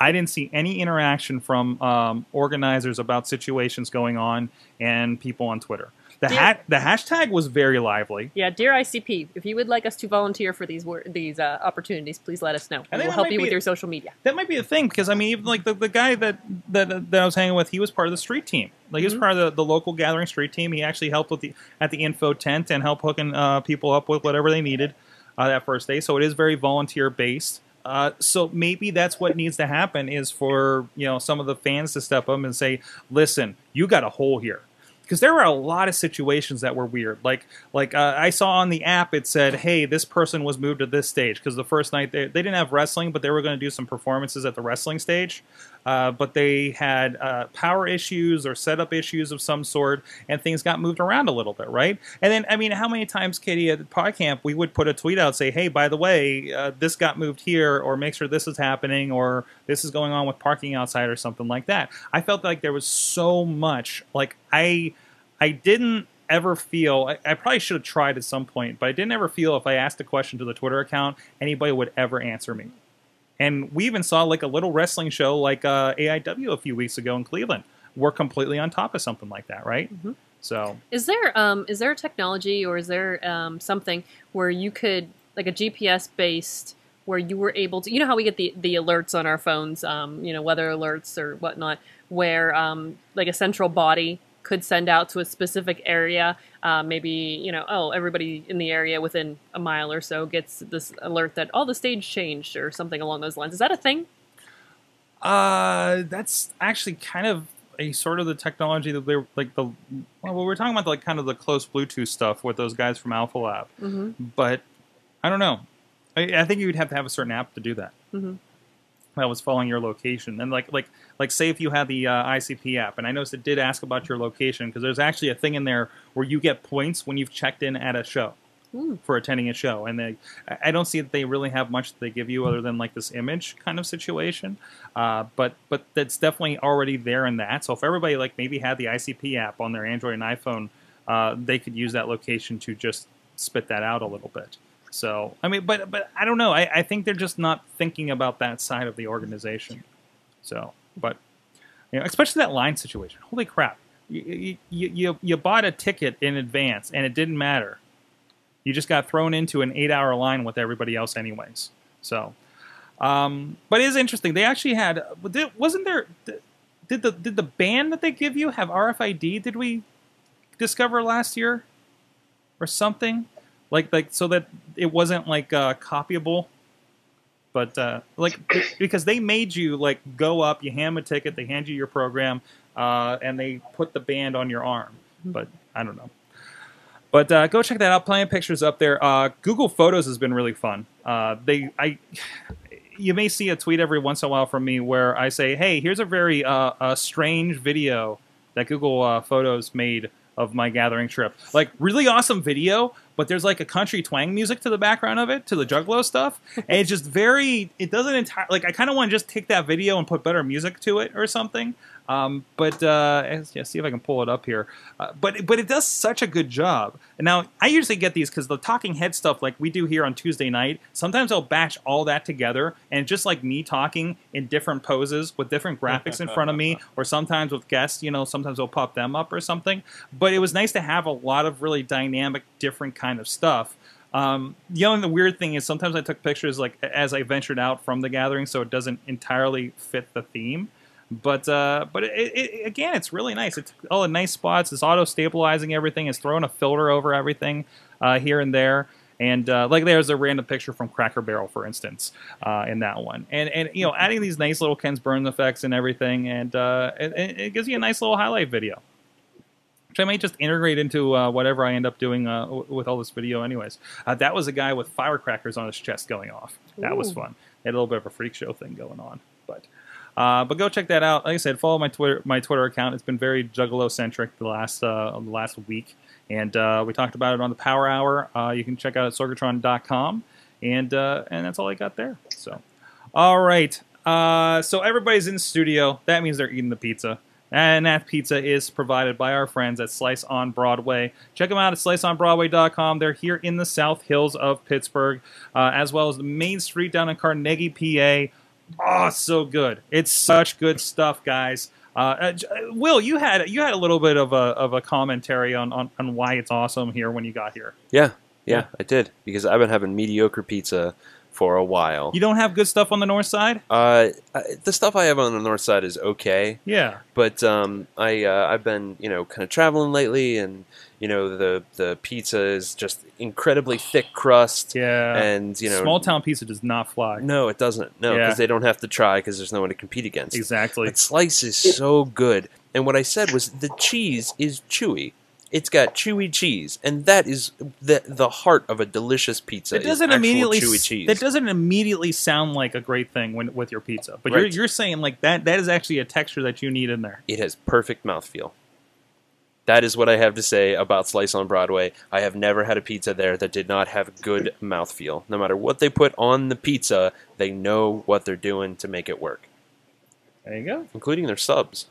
S1: I didn't see any interaction from um, organizers about situations going on and people on Twitter. The
S3: Yeah.
S1: hat the hashtag was very lively.
S3: Yeah, dear ICP, if you would like us to volunteer for these wor- these uh, opportunities, please let us know.
S1: I we'll
S3: help you with
S1: a-
S3: your social media.
S1: That might be the thing because I mean, even like the, the guy that, that that I was hanging with, he was part of the street team. Like he was
S3: Mhm.
S1: part of the, the local gathering street team. He actually helped with the at the info tent and helped hooking uh, people up with whatever they needed uh, that first day. So it is very volunteer based. Uh, so maybe that's what needs to happen is for you know some of the fans to step up and say, "Listen, you got a hole here." Because there were a lot of situations that were weird. Like like uh, I saw on the app it said, "Hey, this person was moved to this stage." Because the first night they, they didn't have wrestling, but they were going to do some performances at the wrestling stage. Uh, but they had uh, power issues or setup issues of some sort, and things got moved around a little bit, right? And then I mean, how many times, Katie, at PodCamp we would put a tweet out say, "Hey, by the way, uh, this got moved here," or "Make sure this is happening," or "This is going on with parking outside," or something like that. I felt like there was so much. Like I, I didn't ever feel. I, I probably should have tried at some point, but I didn't ever feel if I asked a question to the Twitter account, anybody would ever answer me. And we even saw like a little wrestling show like uh, AIW a few weeks ago in Cleveland. We're completely on top of something like that, right?
S3: Mhm.
S1: So
S3: Is there um is there a technology or is there um something where you could like a GPS based where you were able to you know how we get the the alerts on our phones um you know weather alerts or whatnot where um like a central body could send out to a specific area uh, maybe you know oh everybody in the area within a mile or so gets this alert that oh the stage changed or something along those lines is that a thing
S1: Uh, that's actually kind of a sort of the technology that they're like the well, we were talking about like kind of the close Bluetooth stuff with those guys from Alpha Lab,
S3: mm-hmm.
S1: but I don't know. I, I think you would have to have a certain app to do that.
S3: Mhm.
S1: That was following your location, and like like like say if you had the uh, ICP app, and I noticed it did ask about your location because there's actually a thing in there where you get points when you've checked in at a show
S3: Ooh.
S1: for attending a show, and they I- I don't see that they really have much that they give you other than like this image kind of situation. Uh, but but that's definitely already there in that. So if everybody like maybe had the ICP app on their Android and iPhone, uh, they could use that location to just spit that out a little bit. So I mean, but but I don't know. I, I think they're just not thinking about that side of the organization. So, but you know, especially that line situation. Holy crap! You you, you you bought a ticket in advance and it didn't matter. You just got thrown into an eight-hour line with everybody else, anyways. So, um, but it is interesting. They actually had. Wasn't there? Did the did the band that they give you have RFID? Did we discover last year, or something? Like like so that it wasn't like uh, copyable. But uh, like because they made you like go up, you hand a ticket, they hand you your program, uh, and they put the band on your arm. But I don't know. But uh, go check that out. Plenty of pictures up there. Uh, Google Photos has been really fun. Uh, they, I, you may see a tweet every once in a while from me where I say, "Hey, here's a very uh, a strange video that Google uh, Photos made of my gathering trip. Like really awesome video, but there's like a country twang music to the background of it, to the Juggalo stuff, and it's just very. It doesn't entire like I kind of want to just take that video and put better music to it or something. Um, but uh, yeah, see if I can pull it up here. Uh, but but it does such a good job. Now I usually get these because the talking head stuff, like we do here on Tuesday night, sometimes I'll batch all that together and just like me talking in different poses with different graphics in front of me, or sometimes with guests. You know, sometimes I'll pop them up or something. But it was nice to have a lot of really dynamic, different kind of stuff. Um, the only the weird thing is sometimes I took pictures like as I ventured out from the gathering, so it doesn't entirely fit the theme. But uh, but it, it, again, it's really nice. It's all in nice spots. It's auto stabilizing everything. It's throwing a filter over everything uh, here and there. And uh, like there's a random picture from Cracker Barrel, for instance, uh, in that one. And and you know, adding these nice little Ken's Burns effects and everything, and uh, it, it gives you a nice little highlight video which I may just integrate into uh, whatever I end up doing uh, with all this video, anyways. Uh, that was a guy with firecrackers on his chest going off. That was fun. They had a little bit of a freak show thing going on, but. Uh, but go check that out. Like I said, follow my Twitter my Twitter account. It's been very Juggalo centric the last uh, the last week, and uh, we talked about it on the Power Hour. Uh, you can check out at sorgatron.com, and uh, and that's all I got there. So, all right. Uh, so everybody's in the studio. That means they're eating the pizza. And that pizza is provided by our friends at Slice on Broadway. Check them out at sliceonbroadway.com. They're here in the South Hills of Pittsburgh, uh, as well as the main street down in Carnegie, PA. Oh, so good! It's such good stuff, guys. Uh, uh, uh, Will, you had you had a little bit of a of a commentary on, on, on why it's awesome here when you got here.
S5: Yeah, yeah,
S1: Yeah.
S5: I did because I've been having mediocre pizza for a while.
S1: You don't have good stuff on the north side?
S5: Uh, the stuff I have on the north side is okay,
S1: Yeah.
S5: but um, I uh, I've been you know kind of traveling lately, and you know the the pizza is just incredibly thick crust,
S1: Yeah.
S5: and you know
S1: small town pizza does not fly.
S5: No, it doesn't. No,
S1: Yeah.
S5: because they don't have to try because there's no one to compete against.
S1: Exactly.
S5: But slice is so good, and what I said was the cheese is chewy. It's got chewy cheese, and that is the the heart of a delicious pizza.
S1: It doesn't immediately.
S5: chewy cheese.
S1: That doesn't immediately sound like a great thing when, with your pizza, but
S5: Right.
S1: you're you're saying like that. That is actually a texture that you need in there.
S5: it has perfect mouthfeel. That is what I have to say about Slice on Broadway. I have never had a pizza there that did not have good mouthfeel. No matter what they put on the pizza, they know what they're doing to make it work,
S1: There you go.
S5: including their subs.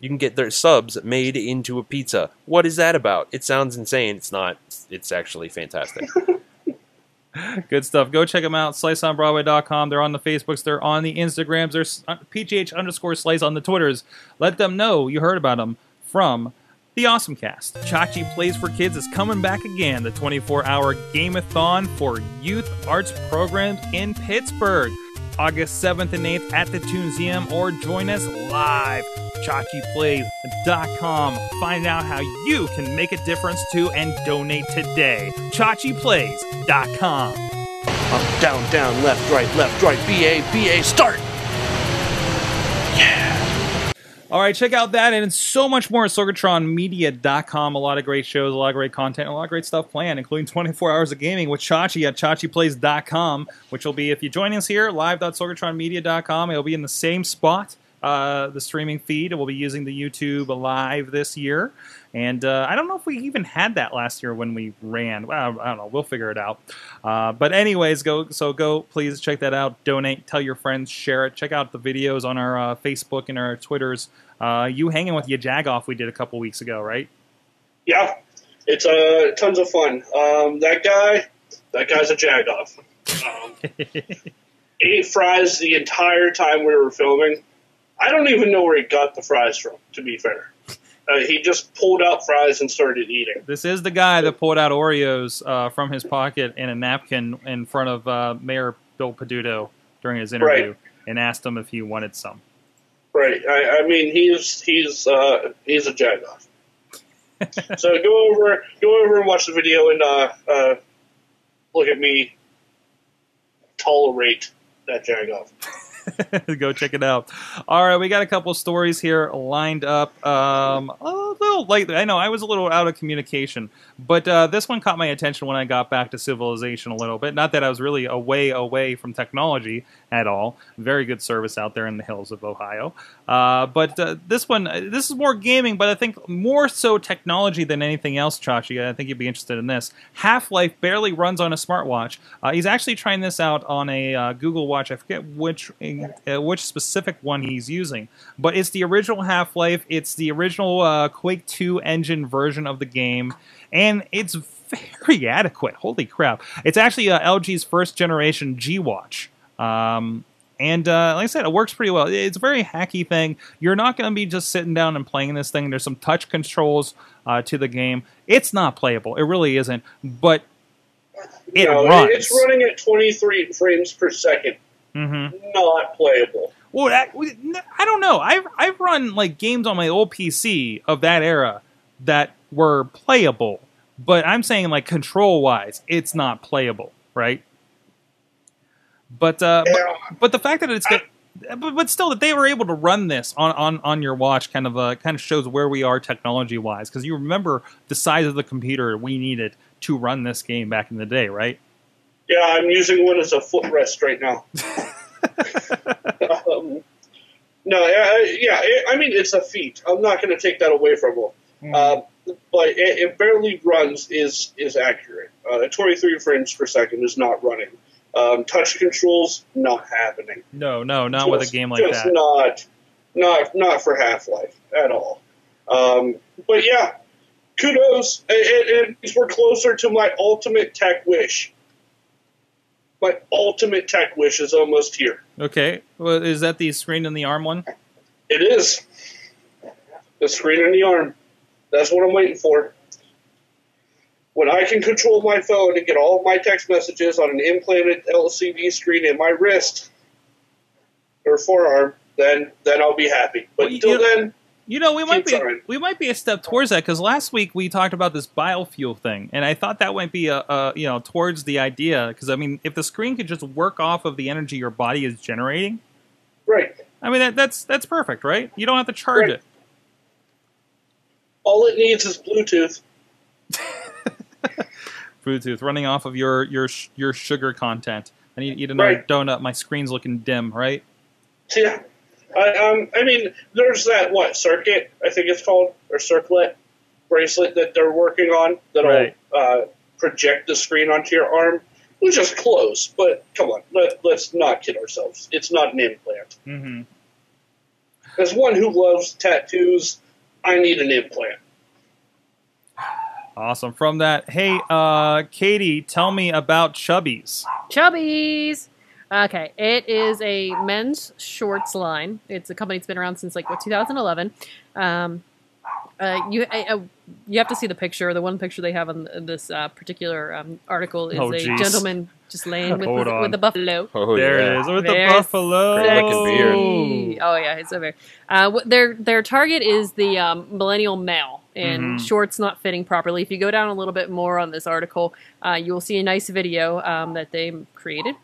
S5: You can get their subs made into a pizza. What is that about? It sounds insane. It's not. It's actually fantastic.
S1: Good stuff. Go check them out. SliceOnBroadway.com. They're on the Facebooks. They're on the Instagrams. There's PGH uh, underscore Slice on the Twitters. Let them know you heard about them from the Awesome Cast. Chachi Plays for Kids is coming back again. The 24-hour Gameathon for youth arts programs in Pittsburgh. August 7th and 8th at the Toonseum or join us live. ChachiPlays.com. Find out how you can make a difference too and donate today. ChachiPlays.com.
S6: Up, down, down, left, right, left, right, BA, BA, start!
S1: All right, check out that and so much more at SorgatronMedia.com. A lot of great shows, a lot of great content, a lot of great stuff planned, including 24 hours of gaming with Chachi at ChachiPlays.com, which will be, if you join us here, live.sorgatronmedia.com. It'll be in the same spot, uh, the streaming feed. We'll be using the YouTube Live this year. And uh, I don't know if we even had that last year when we ran. Well, I don't know. We'll figure it out. Uh, but anyways, go so go. Please check that out. Donate. Tell your friends. Share it. Check out the videos on our uh, Facebook and our Twitters. Uh, you hanging with your Jagoff we did a couple weeks ago, right?
S4: Yeah, it's uh, tons of fun. Um, that guy, that guy's a jagoff. Um, ate fries the entire time we were filming. I don't even know where he got the fries from. To be fair, uh, he just pulled out fries and started eating.
S1: This is the guy that pulled out Oreos uh, from his pocket in a napkin in front of uh, Mayor Bill Peduto during his interview
S4: Right.
S1: and asked him if he wanted some.
S4: Right. I, I mean, he's he's uh, he's a jagoff. so go over go over and watch the video and uh, uh, look at me tolerate that jagoff.
S1: Go check it out. All right, we got a couple stories here lined up. Um, a little late. I know I was a little out of communication, but uh, this one caught my attention when I got back to civilization a little bit. Not that I was really away away from technology at all. Very good service out there in the hills of Ohio. Uh, but uh, this one, uh, this is more gaming, but I think more so technology than anything else. Chachi, I think you'd be interested in this. Half Life barely runs on a smartwatch. Uh, he's actually trying this out on a uh, Google Watch. I forget which uh, which specific one he's using, but it's the original Half Life. It's the original Quake 2 engine version of the game, and it's very adequate. Holy crap! It's actually LG's first generation G Watch. Um, and uh, like I said, it works pretty well. It's a very hacky thing. You're not going to be just sitting down and playing this thing. There's some touch controls uh, to the game. It's not playable. It really isn't. But it
S4: no,
S1: runs.
S4: it's running at 23 frames per second.
S1: hmm
S4: Not playable.
S1: Well, that, I don't know. I've I've run like games on my old PC of that era that were playable, but I'm saying like control wise, it's not playable, right? But uh, but,
S4: Yeah.
S1: but the fact that it's got, but, but still that they were able to run this on, on, on your watch kind of uh, kind of shows where we are technology wise because you remember the size of the computer we needed to run this game back in the day, right?
S4: Yeah, I'm using one as a footrest right now. um, no, uh, yeah, it, I mean it's a feat. I'm not going to take that away from him. Uh, but it, it barely runs is is accurate. Uh, 23 frames per second is not running. Um, touch controls not happening.
S1: No, no, not with a game like
S4: just
S1: that.
S4: Not, not, not for Half Life at all. Um, but yeah, kudos. It, it we're closer to my ultimate tech wish. my ultimate tech wish is almost here.
S1: Okay. Well, is that the screen in the arm one?
S4: It is the screen in the arm. That's what I'm waiting for. When I can control my phone and get all of my text messages on an implanted LCD screen in my wrist or forearm, then then I'll be happy. But
S1: Well,
S4: until
S1: you-
S4: then,
S1: You know, we might be
S4: trying.
S1: we might be a step towards that because last week we talked about this biofuel thing, and I thought that might be a, a you know towards the idea because I mean, if the screen could just work off of the energy your body is generating,
S4: right.
S1: I mean that, that's that's perfect, right? You don't have to charge
S4: Right.
S1: it.
S4: All it needs is Bluetooth.
S1: Bluetooth running off of your your your sugar content. I need to eat another
S4: Right.
S1: donut. My screen's looking dim, right?
S4: Yeah. I, um, I mean, there's that what circuit I think it's called or circlet bracelet that they're working on that'll
S1: Right.
S4: uh, project the screen onto your arm, which is close. But come on, let, let's not kid ourselves. It's not an implant.
S1: Mm-hmm.
S4: As one who loves tattoos, I need an implant.
S1: Awesome. From that, hey, uh, Katie, tell me about Chubbies.
S3: Chubbies. Okay, it is a men's shorts line. It's a company that's been around since like what 2011. Um, uh, you uh, uh, you have to see the picture. The one picture they have on this uh, particular um, article is
S1: Oh,
S3: a
S1: jeez.
S3: gentleman just laying with
S1: Hold
S3: with, with the buffalo.
S5: Oh,
S1: there
S5: yeah.
S1: it is with
S3: Very
S1: the buffalo.
S5: Great looking beard.
S3: Sexy. Oh yeah, it's so very. Uh, their their target is the um, millennial male, and
S1: Mhm.
S3: shorts not fitting properly. If you go down a little bit more on this article, uh, you will see a nice video um, that they created.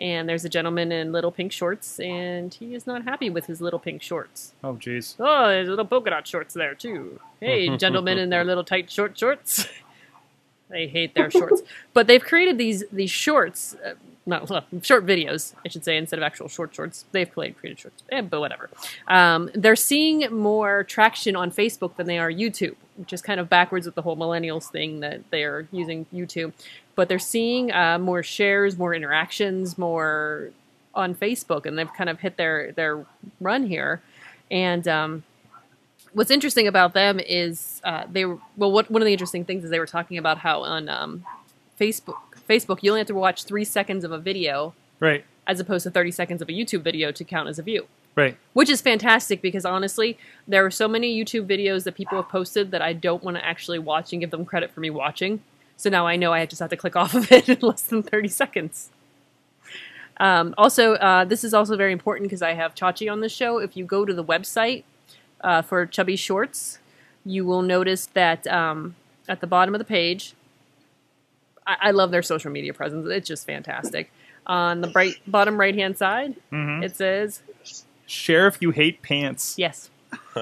S3: And there's a gentleman in little pink shorts, and he is not happy with his little pink shorts.
S1: Oh, jeez.
S3: Oh, there's little polka dot shorts there too. Hey, gentlemen in their little tight short shorts. they hate their shorts, but they've created these these shorts, uh, not well, short videos, I should say, instead of actual short shorts. They've played created shorts, eh, but whatever. Um, they're seeing more traction on Facebook than they are YouTube, which is kind of backwards with the whole millennials thing that they are using YouTube. But they're seeing uh, more shares, more interactions, more on Facebook, and they've kind of hit their their run here. And um, what's interesting about them is uh, they were well. What one of the interesting things is they were talking about how on um, Facebook Facebook you only have to watch three seconds of a video
S1: Right,
S3: as opposed to thirty seconds of a YouTube video to count as a view
S1: right.
S3: which is fantastic because honestly, there are so many YouTube videos that people have posted that I don't want to actually watch and give them credit for me watching. So now I know I just have to click off of it in less than 30 seconds. Um, also, uh, this is also very important because I have Chachi on the show. If you go to the website uh, for Chubby Shorts, you will notice that um, at the bottom of the page, I-, I love their social media presence. It's just fantastic. On the bright bottom right hand side,
S1: Mhm.
S3: it says
S1: Share if you hate pants.
S3: yes.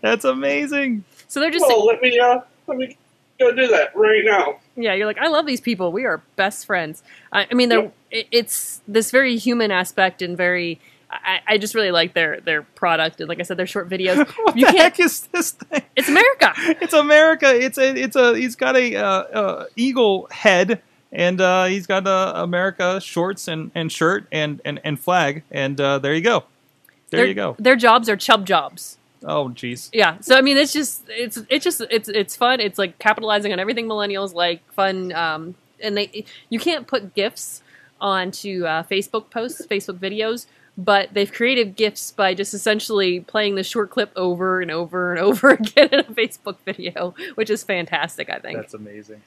S1: That's amazing.
S3: So they're just
S4: Well, let me uh, let me go do that right now.
S3: yeah. You're like, I love these people. We are best friends. I, I mean, they're
S4: Yep.
S3: it, it's this very human aspect and very. I, I just really like their their product and like I said, their short videos.
S1: What
S3: you
S1: the
S3: can't.
S1: heck is this thing?
S3: It's America.
S1: It's America. It's a. It's a. He's got a uh, uh, eagle head, and uh, he's got uh, America shorts and, and shirt and, and, and flag, and uh, there you go. There
S3: Their-
S1: you go.
S3: Their jobs are chub jobs.
S1: Oh, jeez.
S3: Yeah. So I mean, it's just it's it's just it's it's fun. It's like capitalizing on everything millennials like. Fun. Um, and they you can't put gifs onto uh, Facebook posts, Facebook videos. But they've created gifs by just essentially playing the short clip over and over and over again in a Facebook video, which is fantastic. I think.
S1: That's amazing.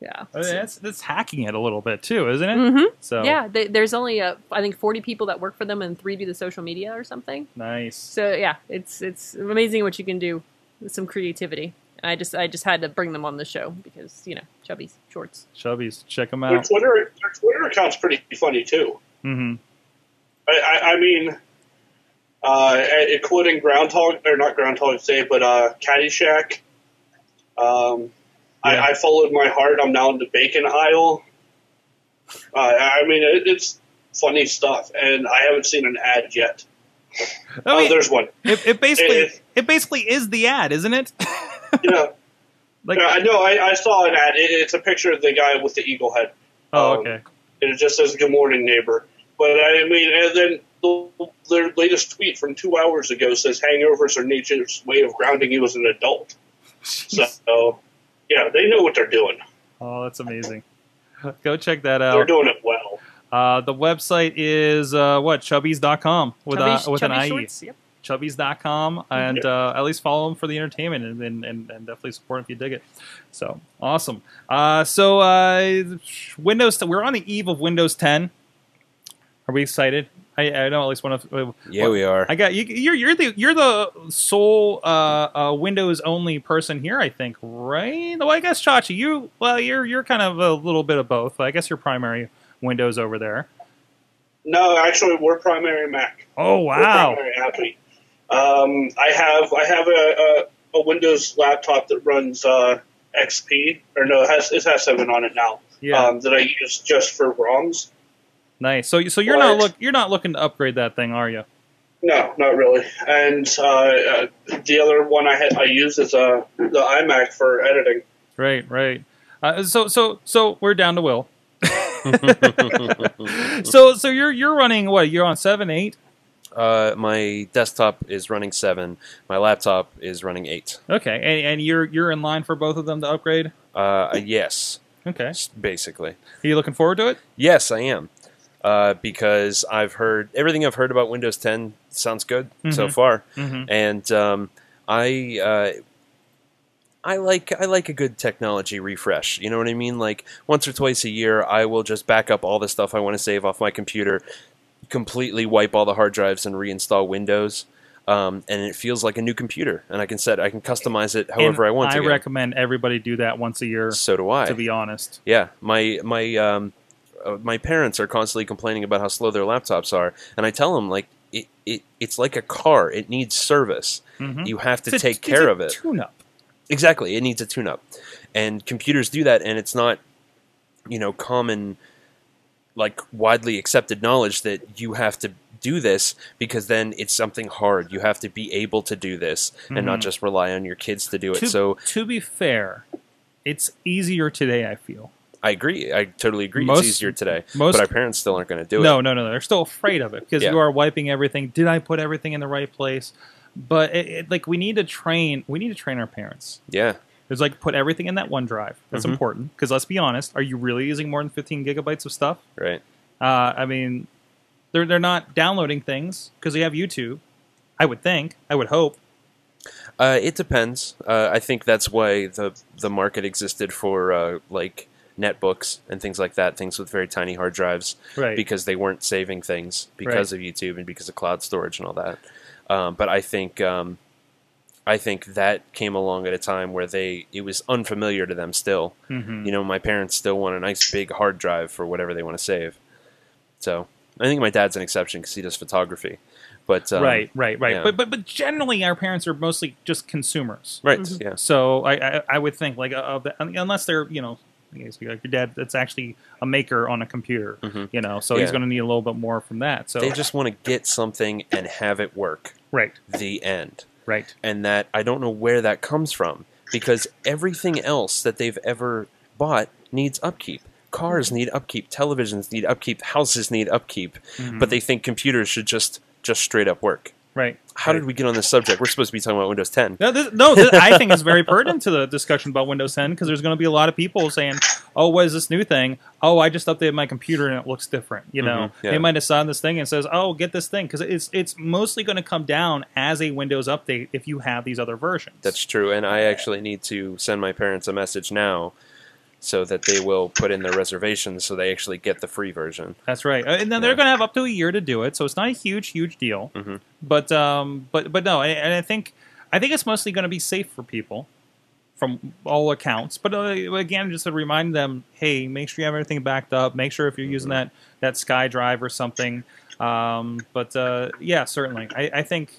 S3: yeah.
S1: I mean, that's that's hacking it a little bit too, isn't it?
S3: hmm
S1: So
S3: Yeah. They, there's only uh, I think 40 people that work for them, and three do the social media or something.
S1: nice.
S3: So yeah, it's it's amazing what you can do with some creativity. And I just I just had to bring them on the show because you know Chubby's shorts.
S1: Chubby's, check them
S4: Their
S1: out.
S4: Twitter their Twitter account's pretty funny too.
S1: hmm
S4: I, I, mean, uh, including Groundhog or not Groundhog Day, but uh, Caddyshack. Um,
S1: Yeah.
S4: I, I followed my heart. I'm now in the bacon aisle. Uh, I mean, it, it's funny stuff, and I haven't seen an ad yet.
S1: I
S4: oh,
S1: mean,
S4: there's one.
S1: it, it basically
S4: it-
S1: it basically is the ad, isn't it?
S4: Yeah,
S1: like
S4: yeah, I know. I, I saw an ad. It, it's a picture of the guy with the eagle head.
S1: oh,
S4: um,
S1: okay.
S4: and it just says "Good morning, neighbor." But I mean, and then the, their latest tweet from two hours ago says hangovers are nature's way of grounding you as an adult. So, yeah, they know what they're doing.
S1: Oh, that's amazing. Go check that out.
S4: They're doing it well.
S1: Uh, the website is uh, what chubbies.com with
S3: Chubby-
S1: a, with an
S3: chubby
S1: IE.
S3: shorts, Yep.
S1: chubbies.com and uh, at least follow them for the entertainment and, and, and, and definitely support 'em if you dig it. So awesome. Uh, so uh, Windows, we're on the eve of Windows 10. Are we excited? I, I know at least one of
S5: Yeah, we are.
S1: I got you. You're you're the you're the sole uh, uh, Windows only person here. I think, right? Well, I guess Chachi, you well, you're you're kind of a little bit of both. I guess you're primary Windows over there.
S4: No, actually, we're primary Mac.
S1: Oh
S4: We're
S1: wow!
S4: primary happy. Um, I have I have a, a, a Windows laptop that runs uh, XP or no, it has it has seven on it now.
S1: Yeah,
S4: Um, that I use just for ROMs.
S1: Nice. So so you're not look you're not looking to upgrade that thing, are you?
S4: No, not really. And uh, uh, the other one I had I use is uh, the iMac for editing.
S1: Right, right. Uh, so so so we're down to Will. so so you're you're running what? You're on seven eight.
S5: Uh, my desktop is running seven. My laptop is running eight.
S1: Okay, and, and you're you're in line for both of them to upgrade.
S5: Uh, yes,
S1: Okay,
S5: basically.
S1: are you looking forward to it?
S5: Yes, I am. Uh, because I've heard everything I've heard about Windows 10 sounds good so
S1: Mhm.
S5: far,
S1: Mm-hmm.
S5: and um, I uh, I like I like a good technology refresh. You know what I mean? Like once or twice a year, I will just back up all the stuff I want to save off my computer, completely wipe all the hard drives, and reinstall Windows. Um, and it feels like a new computer, and I can set I can customize it however I want
S1: I
S5: to.
S1: recommend everybody do that once a year.
S5: so do I.
S1: To be honest,
S5: Yeah, my my um, uh, my parents are constantly complaining about how slow their laptops are, and I tell them like it, it it's like a car; it needs service.
S1: Mhm.
S5: You have to
S1: It's a-
S5: take
S1: it's
S5: care
S1: a
S5: of it.
S1: Tune-up.
S5: Exactly, it needs a tune-up, and computers do that, and it's not you know common like widely accepted knowledge that you have to do this because then it's something hard. You have to be able to do this and not
S1: Mhm.
S5: just rely on your kids to do it.
S1: To,
S5: so
S1: to be fair, it's easier today. I feel.
S5: I agree. I totally agree.
S1: Most-
S5: it's easier today,
S1: most-
S5: but our parents still aren't going to do
S1: no,
S5: it.
S1: no, no. No. They're still afraid of it because
S5: Yeah.
S1: you are wiping everything. Did I put everything in the right place? But it, it, like we need to train. We need to train our parents.
S5: Yeah.
S1: It's like put everything in that OneDrive. That's
S5: Mhm.
S1: important because let's be honest. Are you really using more than 15 gigabytes of stuff?
S5: Right.
S1: Uh, I mean, they're they're not downloading things because they have YouTube. I would think. I would hope.
S5: Uh, it depends. Uh, I think that's why the the market existed for uh, like netbooks and things like that, things with very tiny hard drives,
S1: Right.
S5: because they weren't saving things because of YouTube and because of cloud storage and all that. Um, but I think um, I think that came along at a time where they it was unfamiliar to them still.
S1: Mhm.
S5: You know, my parents still want a nice big hard drive for whatever they want to save. So I think my dad's an exception because he does photography. But um,
S1: right, right, right.
S5: yeah.
S1: But but but generally, our parents are mostly just consumers.
S5: right,
S3: Mhm.
S5: yeah,
S1: So I, I, I would think like uh, of the, unless they're you know Guess like your dad that's actually a maker on a computer,
S5: Mhm.
S1: you know, so he's going to need a little bit more from that. So
S5: they just want to get something and have it work.
S1: right,
S5: The end.
S1: right,
S5: and that I don't know where that comes from because everything else that they've ever bought needs upkeep. Cars need upkeep, televisions need upkeep, houses need upkeep,
S1: Mhm.
S5: but they think computers should just just straight up work.
S1: Right.
S5: How
S1: right.
S5: did we get on this subject? We're supposed to be talking about Windows 10.
S1: No, this, no this, I think it's very pertinent to the discussion about Windows 10 because there's going to be a lot of people saying, "Oh, what is this new thing? Oh, I just updated my computer and it looks different." You know,
S5: Mhm, yeah.
S1: they might have saw this thing and says, "Oh, get this thing," because it's it's mostly going to come down as a Windows update if you have these other versions.
S5: That's true, and I actually need to send my parents a message now so that they will put in their reservations so they actually get the free version.
S1: That's right, Uh, and then they're
S5: Yeah.
S1: going to have up to a year to do it, so it's not a huge, huge deal.
S5: Mhm.
S1: But um, but but no, and I think I think it's mostly going to be safe for people from all accounts. But uh, again, just to remind them, hey, make sure you have everything backed up. Make sure if you're using that that SkyDrive or something. Um, but uh, yeah, certainly, I, I think.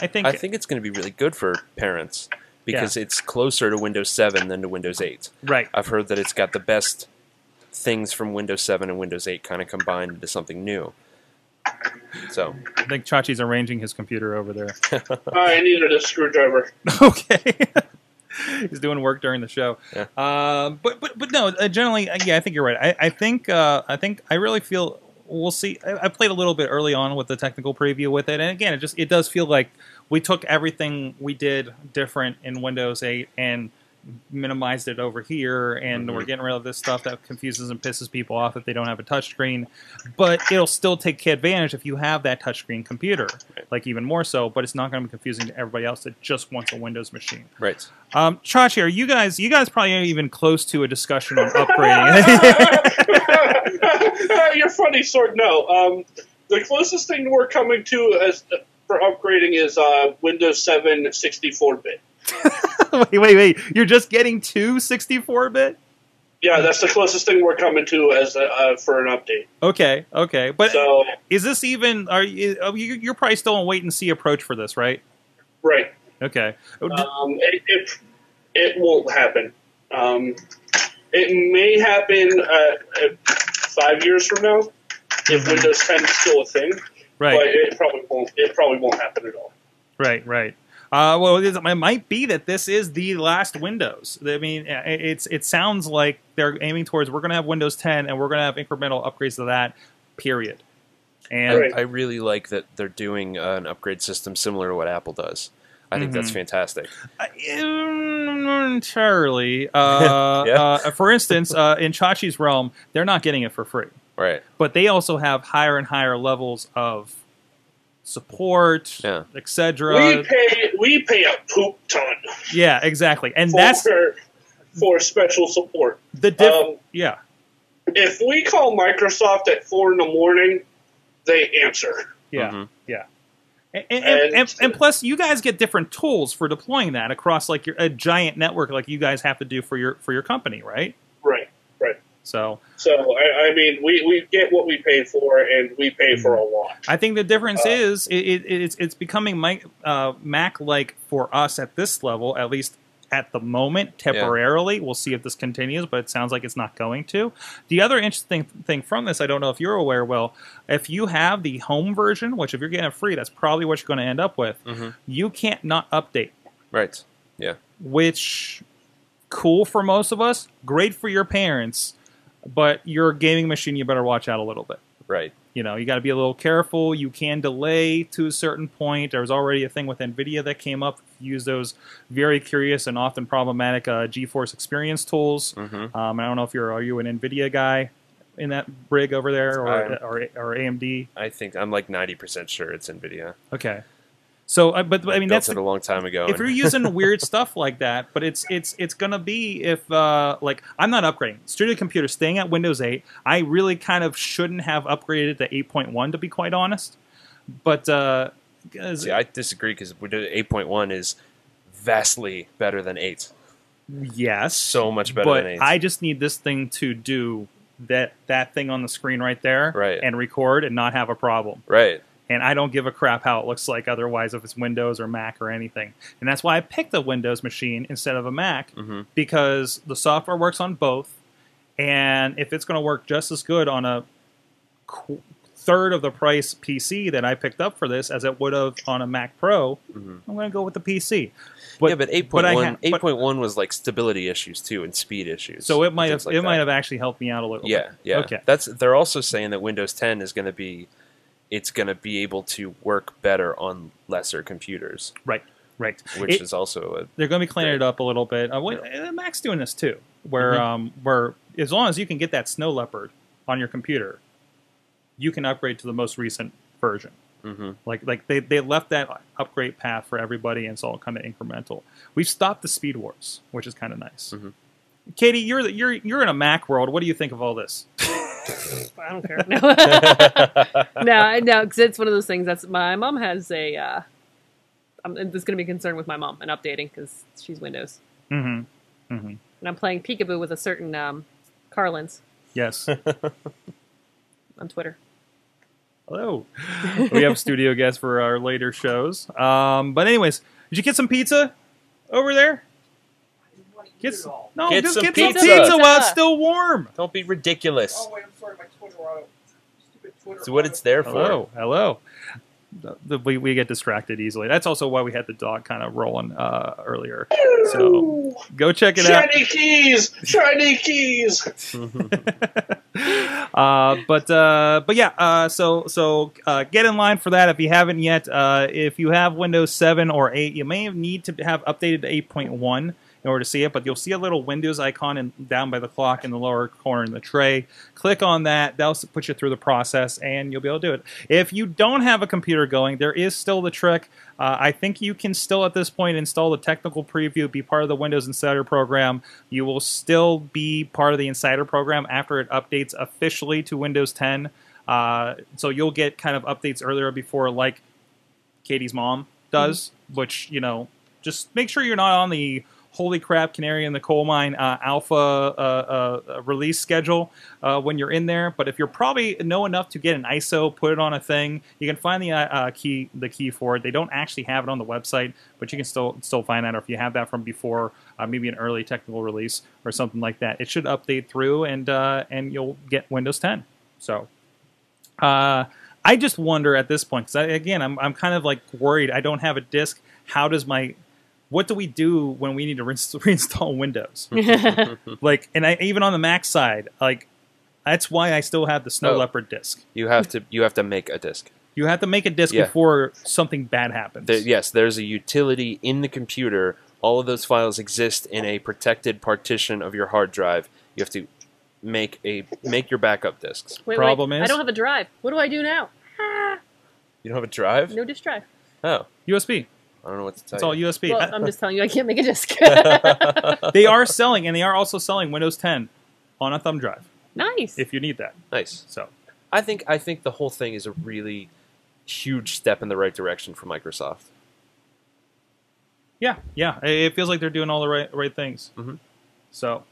S1: I think,
S5: I think it's going to be really good for parents because it's closer to Windows 7 than to Windows 8.
S1: right.
S5: I've heard that it's got the best things from Windows 7 and Windows 8 kind of combined into something new. So,
S1: I think Chachi's arranging his computer over there.
S4: I needed a screwdriver.
S1: okay. He's doing work during the show.
S5: Yeah.
S1: Um, but but but no. Uh, generally, uh, yeah, I think you're right. I, I think uh, I think I really feel we'll see. I, I played a little bit early on with the technical preview with it, and again, it just it does feel like we took everything we did different in Windows 8 and minimized it over here, and
S5: Mhm.
S1: we're getting rid of this stuff that confuses and pisses people off if they don't have a touchscreen. But it'll still take advantage if you have that touchscreen computer,
S5: Right.
S1: like even more so. But it's not going to be confusing to everybody else that just wants a Windows machine.
S5: Right.
S1: Um, Chachi, are you guys? You guys probably aren't even close to a discussion on upgrading.
S4: You're funny, Sorg. No, um, the closest thing we're coming to as for upgrading is uh, Windows 7 64-bit.
S1: wait, wait, wait! You're just getting two 64-bit?
S4: Yeah, that's the closest thing we're coming to as a, uh, for an update.
S1: Okay, okay. But
S4: So,
S1: is this even? Are you? oh, you- You're probably still on wait and see approach for this, right?
S4: right,
S1: Okay. Oh,
S4: um, it, it it won't happen. Um, it may happen uh, uh, five years from now if Windows 10 is still a thing, but
S1: right,
S4: it probably won't. It probably won't happen at all.
S1: right, right. Uh, well, it, is, it might be that this is the last Windows. I mean, it- it's it sounds like they're aiming towards we're going to have Windows 10 and we're going to have incremental upgrades to that. Period. And
S4: Right.
S5: I really like that they're doing uh, an upgrade system similar to what Apple does. I think that's
S1: Mhm.
S5: fantastic.
S1: Uh, entirely. Uh,
S5: Yeah.
S1: uh, for instance, uh, in Chachi's realm, they're not getting it for free,
S5: Right.
S1: but they also have higher and higher levels of support,
S5: Yeah.
S1: etc.
S4: we pay we pay a poop ton
S1: Yeah, exactly, and
S4: for
S1: that's
S4: for special support.
S1: the diff.
S4: Um,
S1: yeah,
S4: if we call Microsoft at four in the morning, they answer.
S1: yeah,
S5: Mhm.
S1: yeah. And, and, and,
S4: And-
S1: and, and plus, you guys get different tools for deploying that across like your, a giant network, like you guys have to do for your for your company, right?
S4: Right, right.
S1: So
S4: So I, I mean, we, we get what we pay for, and we pay for a
S1: Mm-hmm.
S4: lot.
S1: I think the difference
S4: Uh,
S1: is it, it, it's it's becoming Mac uh, Mac like for us at this level, at least at the moment, temporarily. We'll see if this continues, but it sounds like it's not going to. The other interesting thing from this, I don't know if you're aware, Will, if you have the home version, which if you're getting it free, that's probably what you're going to end up with.
S5: Mhm.
S1: You can't not update,
S5: Right. Yeah.
S1: which cool for most of us, great for your parents, but your gaming machine, you better watch out a little bit.
S5: Right.
S1: you know you got to be a little careful. You can delay to a certain point. There was already a thing with nvidia that came up. Use those very curious and often problematic uh, geforce experience tools.
S5: Hmm
S1: um, i don't know if you're are you an nvidia guy in that brig over there or,
S5: I'm-
S1: or, or amd
S5: I think I'm like 90% sure it's NVIDIA.
S1: okay so uh, but, but i mean
S5: Built
S1: that's the,
S5: a long time ago.
S1: if you're using weird stuff like that, but it's it's it's gonna be if uh, like I'm not upgrading Studio Computer, staying at Windows 8. I really kind of shouldn't have upgraded to 8.1 to be quite honest. But uh,
S5: See, I disagree because 8.1 is vastly better than 8.
S1: yes,
S5: So much better
S1: but
S5: than 8.
S1: I just need this thing to do that that thing on the screen right there,
S5: Right.
S1: and record and not have a problem.
S5: right.
S1: And I don't give a crap how it looks like otherwise if it's Windows or Mac or anything. And that's why I picked a Windows machine instead of a Mac
S5: hmm
S1: because the software works on both, and if it's going to work just as good on a qu- third of the price PC that I picked up for this as it would have on a Mac Pro,
S5: Mhm.
S1: I'm going to go with the PC.
S5: yeah, but 8.1
S1: but I ha- but-
S5: 8.1 was like stability issues too and speed issues.
S1: So it might have
S5: like
S1: it might have actually helped me out a little.
S5: Yeah,
S1: bit.
S5: yeah.
S1: Okay.
S5: That's they're also saying that Windows 10 is going to be it's going to be able to work better on lesser computers,
S1: Right. Right.
S5: which
S1: It-
S5: is also
S1: they're going to be cleaning it up a little bit. Uh, what, uh, Mac's doing this too, where
S5: Mhm.
S1: um, where as long as you can get that Snow Leopard on your computer, you can upgrade to the most recent version.
S5: a hmm
S1: Like like they, they left that upgrade path for everybody, and it's all kind of incremental. We've stopped the speed wars, which is kind of nice.
S5: Mhm.
S1: Katie, you're the- you're you're in a Mac world. What do you think of all this?
S3: I don't care. No, no, no, because it's one of those things. That's my mom has a. Uh, I'm just going to be concerned with my mom and updating because she's Windows,
S1: Mm-hmm. Mm-hmm.
S3: and I'm playing peekaboo with a certain um, Carlins
S1: Yes.
S3: on Twitter.
S1: Hello. we have studio guests for our later shows. Um, but anyways, did you get some pizza over there? Get s- no,
S5: Get
S1: just
S5: some
S1: get
S5: pizza.
S1: some pizza while it's still warm.
S5: Don't be ridiculous.
S7: Oh wait, I'm sorry, my Twitter auto. Stupid Twitter.
S5: It's what it's there for.
S1: Hello, hello. The- the- we, we get distracted easily. That's also why we had the dog kind of rolling uh, earlier. So go check it out.
S4: Shiny keys, shiny keys.
S1: uh, but uh, but yeah, uh, so so uh, get in line for that if you haven't yet. Uh, if you have Windows 7 or 8, you may need to have updated to 8.1 in order to see it, but you'll see a little Windows icon in, down by the clock in the lower corner in the tray. Click on that. That'll put you through the process, and you'll be able to do it. If you don't have a computer going, there is still the trick. Uh, I think you can still, at this point, install the technical preview, be part of the Windows Insider program. You will still be part of the Insider program after it updates officially to Windows 10. Uh, so you'll get kind of updates earlier before, like Katie's mom does, which, you know, just make sure you're not on the holy crap canary in the coal mine uh, alpha uh, uh, release schedule uh, when you're in there but if you're probably know enough to get an iso put it on a thing you can find the uh, uh, key the key for it they don't actually have it on the website but you can still still find that or if you have that from before uh, maybe an early technical release or something like that it should update through and uh, and you'll get windows 10 so uh, I just wonder at this point because again, I'm I'm kind of like worried. I don't have a disk. How does my what do we do when we need to reinst- reinstall Windows? like, and I even on the Mac side, like that's why I still have the Snow
S5: Oh.
S1: Leopard disk.
S5: You have to you have to make a disk.
S1: You have to make a disk
S5: Yeah.
S1: before something bad happens.
S5: There, yes, there's a utility in the computer. All of those files exist in a protected partition of your hard drive. You have to make a make your backup disks.
S3: Wait,
S1: Problem
S3: wait,
S1: is-
S3: I don't have a drive. What do I do now? Ah,
S5: You don't have a drive?
S3: no disk drive.
S5: Oh,
S1: USB.
S5: I don't know what to tell
S1: It's all
S5: you.
S1: USB.
S3: Well,
S1: I-
S3: I'm just telling you, I can't make a disk.
S1: they are selling, and they are also selling Windows 10 on a thumb drive
S3: nice.
S1: if you need that.
S5: nice.
S1: So
S5: I think I think the whole thing is a really huge step in the right direction for Microsoft.
S1: Yeah, yeah. It it feels like they're doing all the right right things.
S5: Mhm.
S1: So,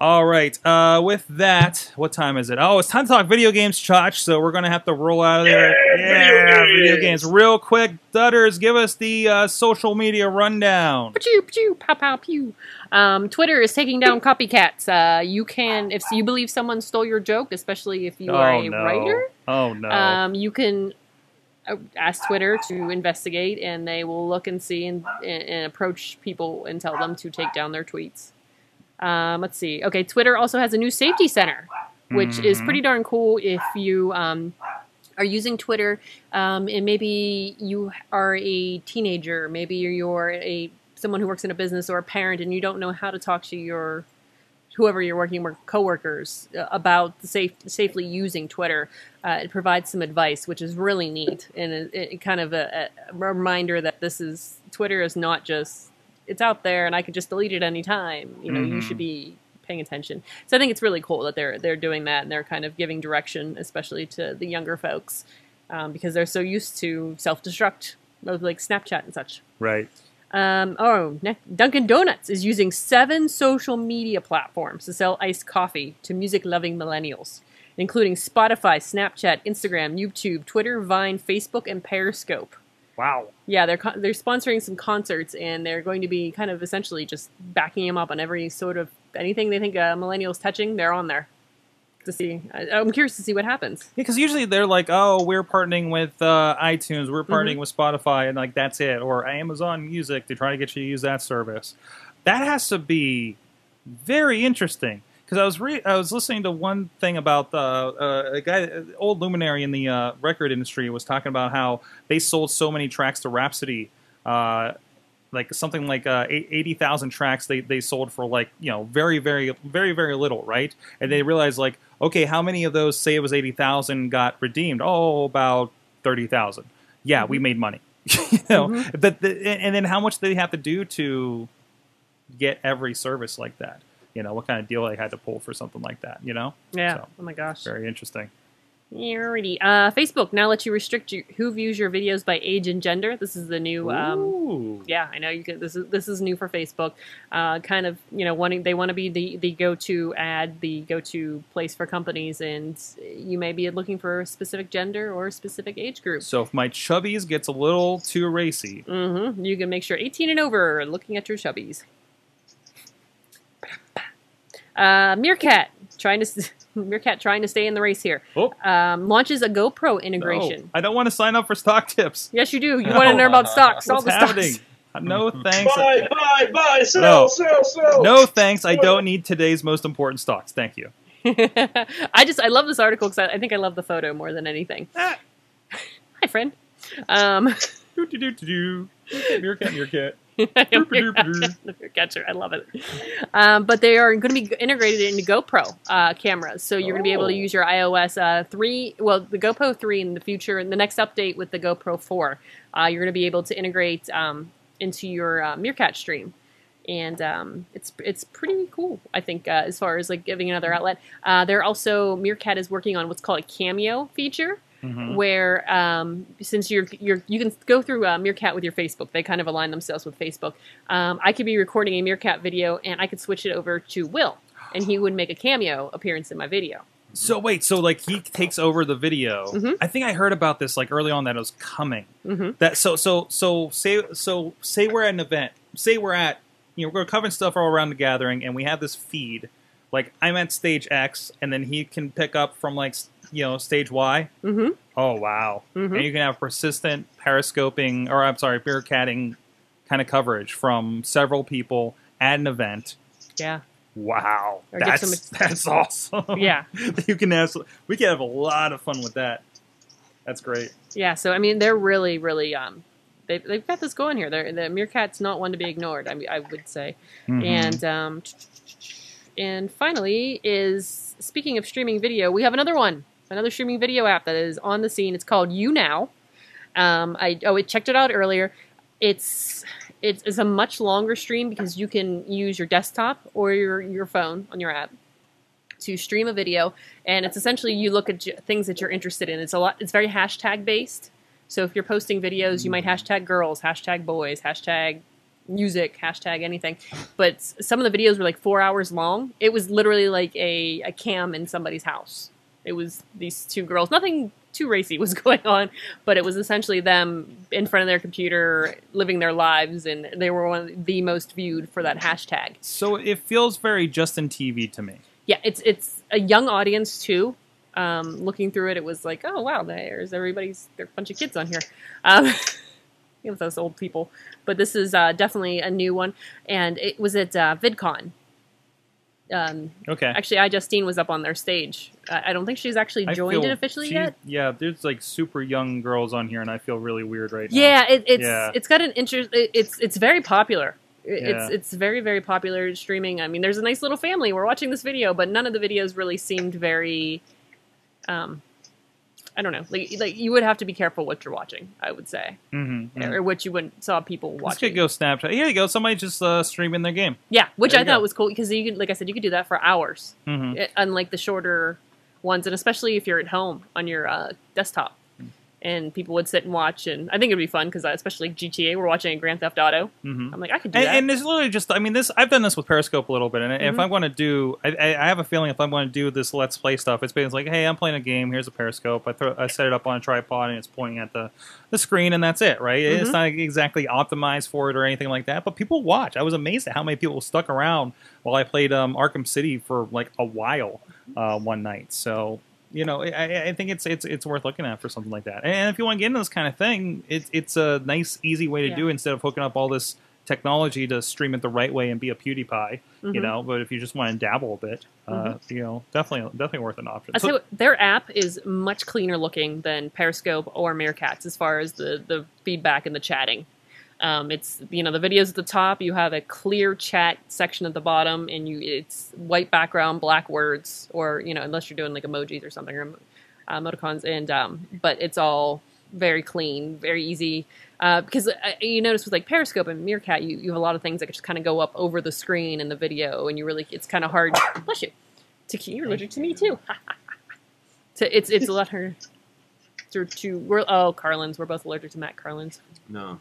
S1: all right. Uh, with that, what time is it? Oh, it's time to talk video games, Chotch. So we're gonna have to roll out of there.
S4: Yeah, video
S1: video
S4: games.
S1: games. Real quick, Dutters, give us the uh, social media rundown.
S3: Pew, pew, pow, pow, pew. Um, Twitter is taking down copycats. Uh, you can, if you believe someone stole your joke, especially if you are
S1: oh
S3: a
S1: no!
S3: writer,
S1: Oh no!
S3: um, you can uh, ask Twitter to investigate, and they will look and see and, and, and approach people and tell them to take down their tweets. Um, let's see. Okay, Twitter also has a new safety center, which is
S1: Mhm.
S3: pretty darn cool if you um, are using Twitter um, and maybe you are a teenager, maybe you're a someone who works in a business or a parent, and you don't know how to talk to your whoever you're working with coworkers uh, about safe, safely using Twitter. Uh, it provides some advice, which is really neat, and it, it kind of a, a reminder that this is Twitter is not just it's out there and I can just delete it anytime. You know, you
S1: Mhm.
S3: should be paying attention. So I think it's really cool that they're they're doing that and they're kind of giving direction, especially to the younger folks, um, because they're so used to self destruct, like Snapchat and such.
S1: right.
S3: Um, oh, ne- Dunkin' Donuts is using seven social media platforms to sell iced coffee to music loving millennials, including Spotify, Snapchat, Instagram, YouTube, Twitter, Vine, Facebook, and Periscope.
S1: Wow.
S3: Yeah, they're they're sponsoring some concerts, and they're going to be kind of essentially just backing them up on every sort of anything they think uh, millennials touching. They're on there to see. I, I'm curious to see what happens.
S1: Yeah, because usually they're like, "Oh, we're partnering with uh, iTunes, we're partnering
S3: Mm-hmm.
S1: with Spotify, and like that's it," or Amazon Music to try to get you to use that service. That has to be very interesting. Because I was re- I was listening to one thing about the uh, a guy, uh, old luminary in the uh, record industry, was talking about how they sold so many tracks to Rhapsody. Uh, like something like uh, 80,000 tracks they, they sold for like, you know, very, very, very, very little, right? And they realized like, okay, how many of those, say it was 80,000 got redeemed? Oh, about 30,000. Yeah, we made money. you know, but the, and then how much do they have to do to get every service like that? You know, what kind of deal they had to pull for something like that, you know?
S3: Yeah.
S1: So,
S3: Oh my gosh.
S1: very interesting.
S3: Alrighty. Uh, Facebook now lets you restrict you, who views your videos by age and gender. This is the new. Um,
S1: Ooh.
S3: yeah, I know you can. This is this is new for Facebook. Uh, kind of, you know, wanting they want to be the the go to ad, the go to place for companies, and you may be looking for a specific gender or a specific age group.
S1: So if my chubbies gets a little too racy,
S3: mm-hmm, You can make sure 18 and over looking at your chubbies. Uh, Meerkat trying to s- Meerkat trying to stay in the race here.
S1: Oh.
S3: Um, launches a GoPro integration.
S1: No, I don't want to sign up for stock tips.
S3: Yes, you do. You want to know about stocks? All
S1: What's
S3: the
S1: happening?
S3: stocks.
S1: No thanks.
S4: Buy, buy, buy, sell,
S1: No.
S4: sell, sell.
S1: No thanks. I don't need today's most important stocks. Thank you.
S3: I just I love this article because I, I think I love the photo more than anything.
S1: Ah.
S3: Hi, friend. Um,
S1: Do do do do do. Meerkat, meerkat.
S3: catcher, I love it. Um, but they are going to be integrated into GoPro uh, cameras, so you're going to be able to
S1: Oh.
S3: use your iOS uh, three, well, the GoPro three in the future, in the next update with the GoPro four, uh, you're going to be able to integrate um, into your uh, Meerkat stream. And um, it's it's pretty cool, I think, uh, as far as like giving another outlet. Uh, they're also Meerkat is working on what's called a cameo feature,
S1: Mhm.
S3: where um, since you're you're you can go through uh, Meerkat with your Facebook, they kind of align themselves with Facebook. Um, I could be recording a Meerkat video, and I could switch it over to Will, and he would make a cameo appearance in my video.
S1: So wait, so like he takes over the video.
S3: Mhm.
S1: I think I heard about this like early on that it was coming.
S3: Mhm.
S1: That so so so say so say we're at an event. Say we're at you know we're covering stuff all around the gathering, and we have this feed. Like I'm at stage X, and then he can pick up from like you know stage Y.
S3: Mm-hmm.
S1: Oh wow!
S3: Mhm.
S1: And you can have persistent periscoping, or I'm sorry, beer catting kind of coverage from several people at an event.
S3: Yeah,
S1: Wow,
S3: Or
S1: that's
S3: some-
S1: that's awesome.
S3: yeah,
S1: you can have we can have a lot of fun with that. That's great.
S3: yeah. So I mean, they're really, really um, they they've got this going here. They're, the Meerkat's not one to be ignored. I mean, I would say.
S1: Mm-hmm.
S3: And um, and finally is speaking of streaming video, we have another one, another streaming video app that is on the scene. It's called YouNow. Um, I oh, I checked it out earlier. It's it's, it's a much longer stream because you can use your desktop or your your phone on your app to stream a video, and it's essentially you look at things that you're interested in. It's a lot. It's very hashtag based. So if you're posting videos, you might hashtag girls, hashtag boys, hashtag music, hashtag anything. But some of the videos were like four hours long. It was literally like a, a cam in somebody's house. It was these two girls. Nothing too racy was going on, but it was essentially them in front of their computer living their lives, and they were one of the most viewed for that hashtag.
S1: So it feels very Justin TV to me.
S3: Yeah, it's it's a young audience too. Um, looking through it, it was like, oh wow, there's everybody's there are a bunch of kids on here. Um, you know, those old people. But this is uh, definitely a new one, and it was at uh, VidCon. Um,
S1: Okay.
S3: actually, I Justine was up on their stage. I I don't think she's actually
S1: I
S3: joined it officially
S1: she-
S3: yet.
S1: Yeah, there's like super young girls on here, and I feel really weird right now.
S3: Yeah, it, it's
S1: Yeah.
S3: it's got an interest. It, it's it's very popular. It-
S1: Yeah.
S3: It's it's very very popular streaming. I mean, there's a nice little family. We're watching this video, but none of the videos really seemed very. Um, I don't know. Like like you would have to be careful what you're watching. I would say,
S1: Mm-hmm.
S3: or what you wouldn't saw people
S1: This
S3: watching.
S1: could go Snapchat. Here you go. Somebody just uh, streaming their game.
S3: yeah, which
S1: There
S3: I thought
S1: go.
S3: was cool because you could, like I said, you could do that for hours.
S1: Mm-hmm.
S3: it- unlike the shorter ones, and especially if you're at home on your uh, desktop, and people would sit and watch. And I think it'd be fun because, especially GTA, we're watching Grand Theft Auto.
S1: Mm-hmm.
S3: I'm like, I could do
S1: And,
S3: that.
S1: and it's literally just, I mean, this, I've done this with Periscope a little bit. And if
S3: Mhm.
S1: I'm going to do, I, I have a feeling if I'm going to do this Let's Play stuff, it's basically like, hey, I'm playing a game. Here's a Periscope. I, throw, I set it up on a tripod and it's pointing at the, the screen and that's it, right? It's
S3: Mhm.
S1: not exactly optimized for it or anything like that, but people watch. I was amazed at how many people stuck around while I played um, Arkham City for like a while uh, one night. So, you know, I, I think it's it's it's worth looking at for something like that. And if you want to get into this kind of thing, it's it's a nice, easy way to
S3: Yeah.
S1: do instead of hooking up all this technology to stream it the right way and be a PewDiePie. You
S3: Mhm.
S1: know, but if you just want to dabble a bit, uh, you know, definitely definitely worth an option.
S3: I
S1: So-
S3: say their app is much cleaner looking than Periscope or Meerkats as far as the the feedback and the chatting. Um, it's you know the videos at the top. You have a clear chat section at the bottom, and you it's white background, black words, or you know unless you're doing like emojis or something or uh, emoticons, and um, but it's all very clean, very easy. Uh, because uh, you notice with like Periscope and Meerkat, you, you have a lot of things that just kind of go up over the screen in the video, and you really it's kind of hard. Bless you. To keep you're allergic to me too. so it's it's a lot harder. To, to we're oh Carlins, we're both allergic to Matt Carlins.
S8: No.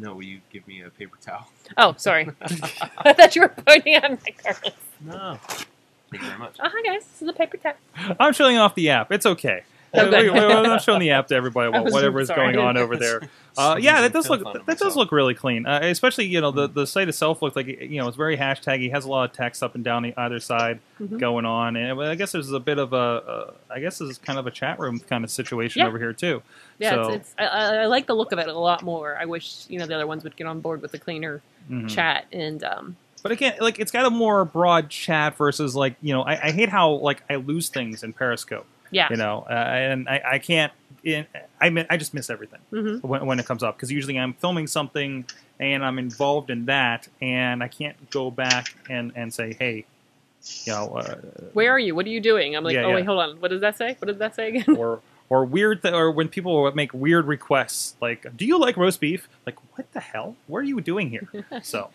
S8: No, will you give me a paper towel?
S3: Oh, sorry. I thought you were pointing at my Carlins.
S8: No. Thank you very much.
S3: Oh, hi guys, this is a paper towel.
S1: I'm showing off the app. It's okay.
S3: Good.
S1: We- we- I'm not showing the app to everybody. Whatever is going on over there. Uh, yeah, that does look that does look really clean. Uh, especially you know the the site itself looks like you know it's very hashtaggy. Has a lot of text up and down the either side
S3: Mhm.
S1: going on, and I guess there's a bit of a uh, I guess this is kind of a chat room kind of situation
S3: Yeah.
S1: over here too.
S3: Yeah,
S1: So-
S3: it's, it's I, I like the look of it a lot more. I wish you know the other ones would get on board with the cleaner
S1: Mhm.
S3: chat and um
S1: But again, like it's got a more broad chat versus like you know I, I hate how like I lose things in Periscope.
S3: Yeah
S1: you know uh, and I, I can't I mean, I just miss everything
S3: Mhm.
S1: when, when it comes up because usually I'm filming something and I'm involved in that and I can't go back and and say hey, you know, uh,
S3: Where are you? What are you doing? I'm like,
S1: Yeah,
S3: oh
S1: yeah.
S3: wait, hold on. What does that say? What does that say again?
S1: or or weird th- or when people make weird requests like do you like roast beef like what the hell what are you doing here so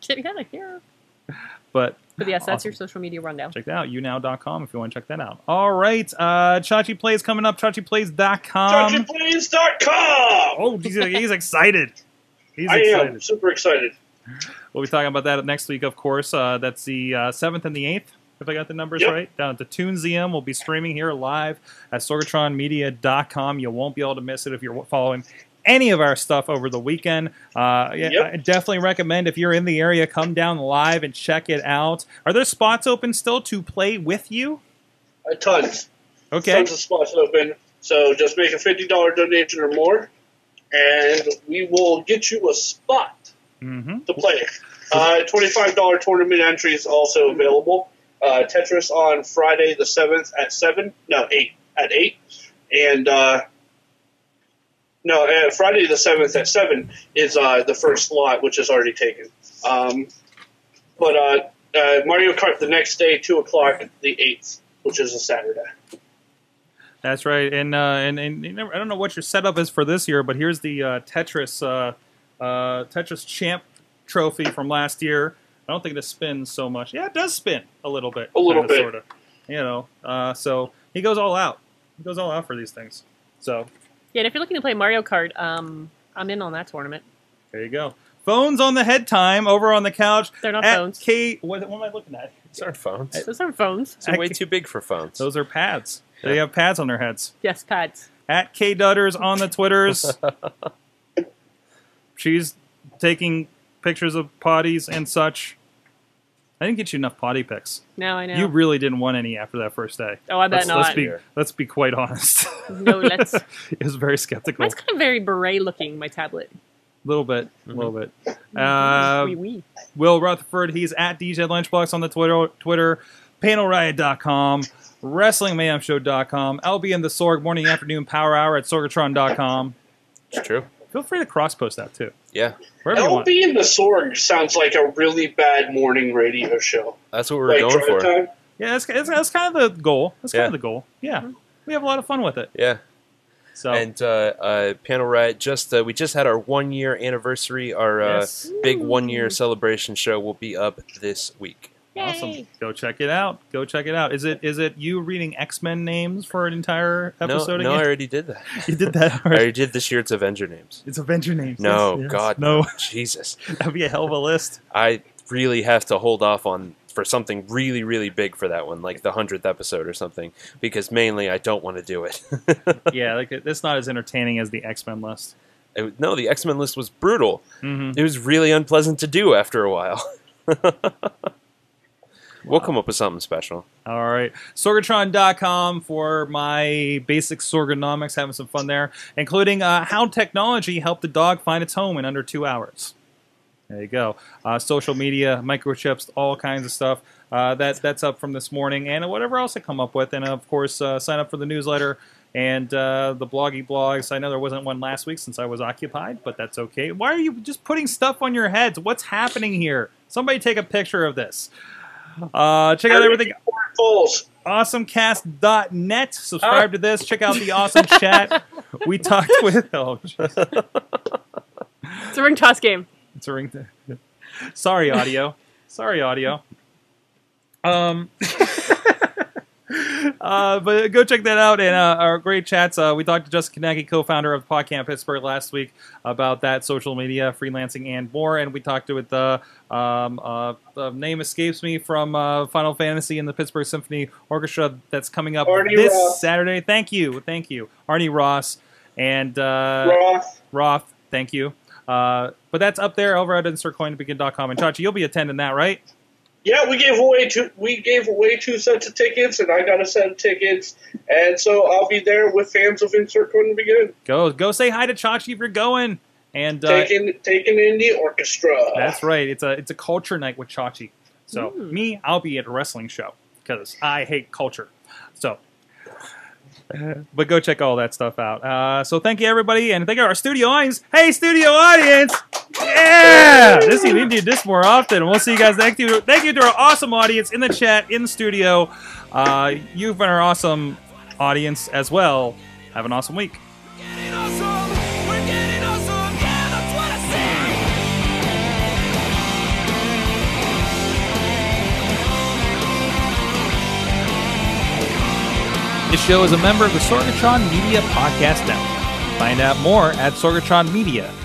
S3: Get out of here.
S1: But
S3: But yes, that's
S1: Awesome.
S3: your social media rundown.
S1: check that out younow.com if you want to check that out all right uh chachi plays coming up chachiplays.com
S4: ChargingPlays.com!
S1: oh he's, he's excited he's
S4: I
S1: excited
S4: am super excited.
S1: we'll be talking about that next week of course uh that's the uh, 7th and the 8th if I got the numbers
S4: Yep.
S1: right, down at the Toonseum. We'll be streaming here live at sorgatronmedia.com. You won't be able to miss it if you're following any of our stuff over the weekend. Uh, yeah,
S4: Yep.
S1: I definitely recommend if you're in the area, come down live and check it out. Are there spots open still to play with you?
S4: Uh, tons.
S1: Okay.
S4: Tons of spots open. So just make a $50 donation or more, and we will get you a spot
S1: Mm-hmm.
S4: to play. Uh, $25 tournament entry is also available. Uh, Tetris on Friday the 7th at 7. No, 8. At 8. And, uh, no, uh, Friday the 7th at 7 is uh, the first slot, which is already taken. Um, but uh, uh, Mario Kart the next day, 2 o'clock, the 8th, which is a Saturday.
S1: That's right, and uh, and and you never, I don't know what your setup is for this year, but here's the uh, Tetris uh, uh, Tetris Champ trophy from last year. I don't think it spins so much. Yeah, it does spin a little bit,
S4: A little bit.
S1: sort of. You know, uh, so he goes all out. He goes all out for these things. So
S3: Yeah, and if you're looking to play Mario Kart, um, I'm in on that tournament.
S1: there you go. Phones on the head time over on the couch.
S3: They're not
S1: at
S3: phones.
S1: K, what, what am I looking at?
S5: These aren't phones.
S3: Those aren't phones.
S5: They're way too big for phones.
S1: Those are pads. They have pads on their heads.
S3: Yes, pads.
S1: at K Dutters on the Twitters. She's taking pictures of potties and such. I didn't get you enough potty picks.
S3: No, I know.
S1: You really didn't want any after that first day.
S3: oh, I bet
S1: let's, let's
S3: not.
S1: be let's be quite honest.
S3: No, let's.
S1: it was very skeptical.
S3: Mine's kind of very beret looking. My tablet.
S1: A little bit, a little bit. Uh,
S3: wee wee.
S1: Will Rutherford, he's at DJ Lunchbox on the Twitter, Twitter panelriot.com, WrestlingMayhemShow.com, LB and the Sorg Morning Afternoon Power Hour at Sorgatron.com.
S5: It's true.
S1: Feel free to cross post that too.
S5: Yeah,
S1: Wherever you.
S4: LB and the Sorg sounds like a really bad morning radio show.
S5: that's what we're
S4: like
S5: going for.
S4: time.
S1: Yeah, that's, that's, that's kind of the goal. That's kind of the goal. Yeah, we have a lot of fun with it.
S5: Yeah.
S1: So
S5: And uh, uh, Panel Riot just uh, we just had our one year anniversary. Our uh,
S1: Yes.
S5: big one year celebration show will be up this week.
S1: Awesome. Go check it out. Go check it out. Is it is it you reading X Men names for an entire
S5: No,
S1: episode
S5: no, I
S1: again?
S5: already did that.
S1: you did that
S5: I
S1: already.
S5: already did this year. It's Avenger names.
S1: It's Avenger names.
S5: No,
S1: Yes, yes.
S5: God,
S1: no.
S5: Jesus.
S1: That'd be a hell of a list.
S5: I really have to hold off on for something really, really big for that one, like the hundredth episode or something, because mainly I don't want to do it.
S1: yeah, like it's not as entertaining as the X Men list.
S5: It- no, the X Men list was brutal.
S1: Mm-hmm.
S5: It was really unpleasant to do after a while. We'll come up with something special.
S1: All right. Sorgatron.com for my basic sorgonomics, having some fun there, including uh, how technology helped the dog find its home in under two hours. There you go. Uh, social media, microchips, all kinds of stuff. Uh, that That's up from this morning, and whatever else I come up with. And of course, uh, sign up for the newsletter and uh, the bloggy blogs. I know there wasn't one last week since I was occupied, but that's okay. Why are you just putting stuff on your heads? What's happening here? Somebody take a picture of this. Uh, check out everything
S4: Falls.
S1: awesomecast.net. Subscribe to this. Check out the awesome chat. We talked with. Oh, jeez.
S3: It's a ring toss game.
S1: it's a ring. Sorry, audio. Sorry, audio. Um. Uh, but go check that out and uh, our great chats. Uh, we talked to Justin Kownacki, co-founder of Podcamp Pittsburgh, last week about that social media, freelancing, and more. And we talked with the um, uh, the name escapes me from uh, Final Fantasy and the Pittsburgh Symphony Orchestra that's coming up
S4: Arnie
S1: this
S4: Ross.
S1: Saturday. Thank you, thank you, Arnie Ross and uh,
S4: Roth.
S1: Roth. Thank you. Uh, but that's up there over at insertcointobegin.com. And Chachi, you'll be attending that, right?
S4: Yeah, we gave away two. We gave away two sets of tickets, and I got a set of tickets, and so I'll be there with fans of Insert Coin Begin,
S1: Go go say hi to Chachi if you're going. And uh,
S4: taking taking in the orchestra.
S1: That's right. It's a it's a culture night with Chachi. So
S3: Ooh.
S1: me, I'll be at a wrestling show because I hate culture. So but go check all that stuff out. Uh, so thank you everybody, and thank you our studio audience. Hey, studio audience! Yeah, this we need to do this more often. We'll see you guys next year. Thank you to our awesome audience in the chat, in the studio. Uh, you've been our awesome audience as well. Have an awesome week. This show is a member of the Sorgatron Media Podcast Network. Find out more at sorgatronmedia.com.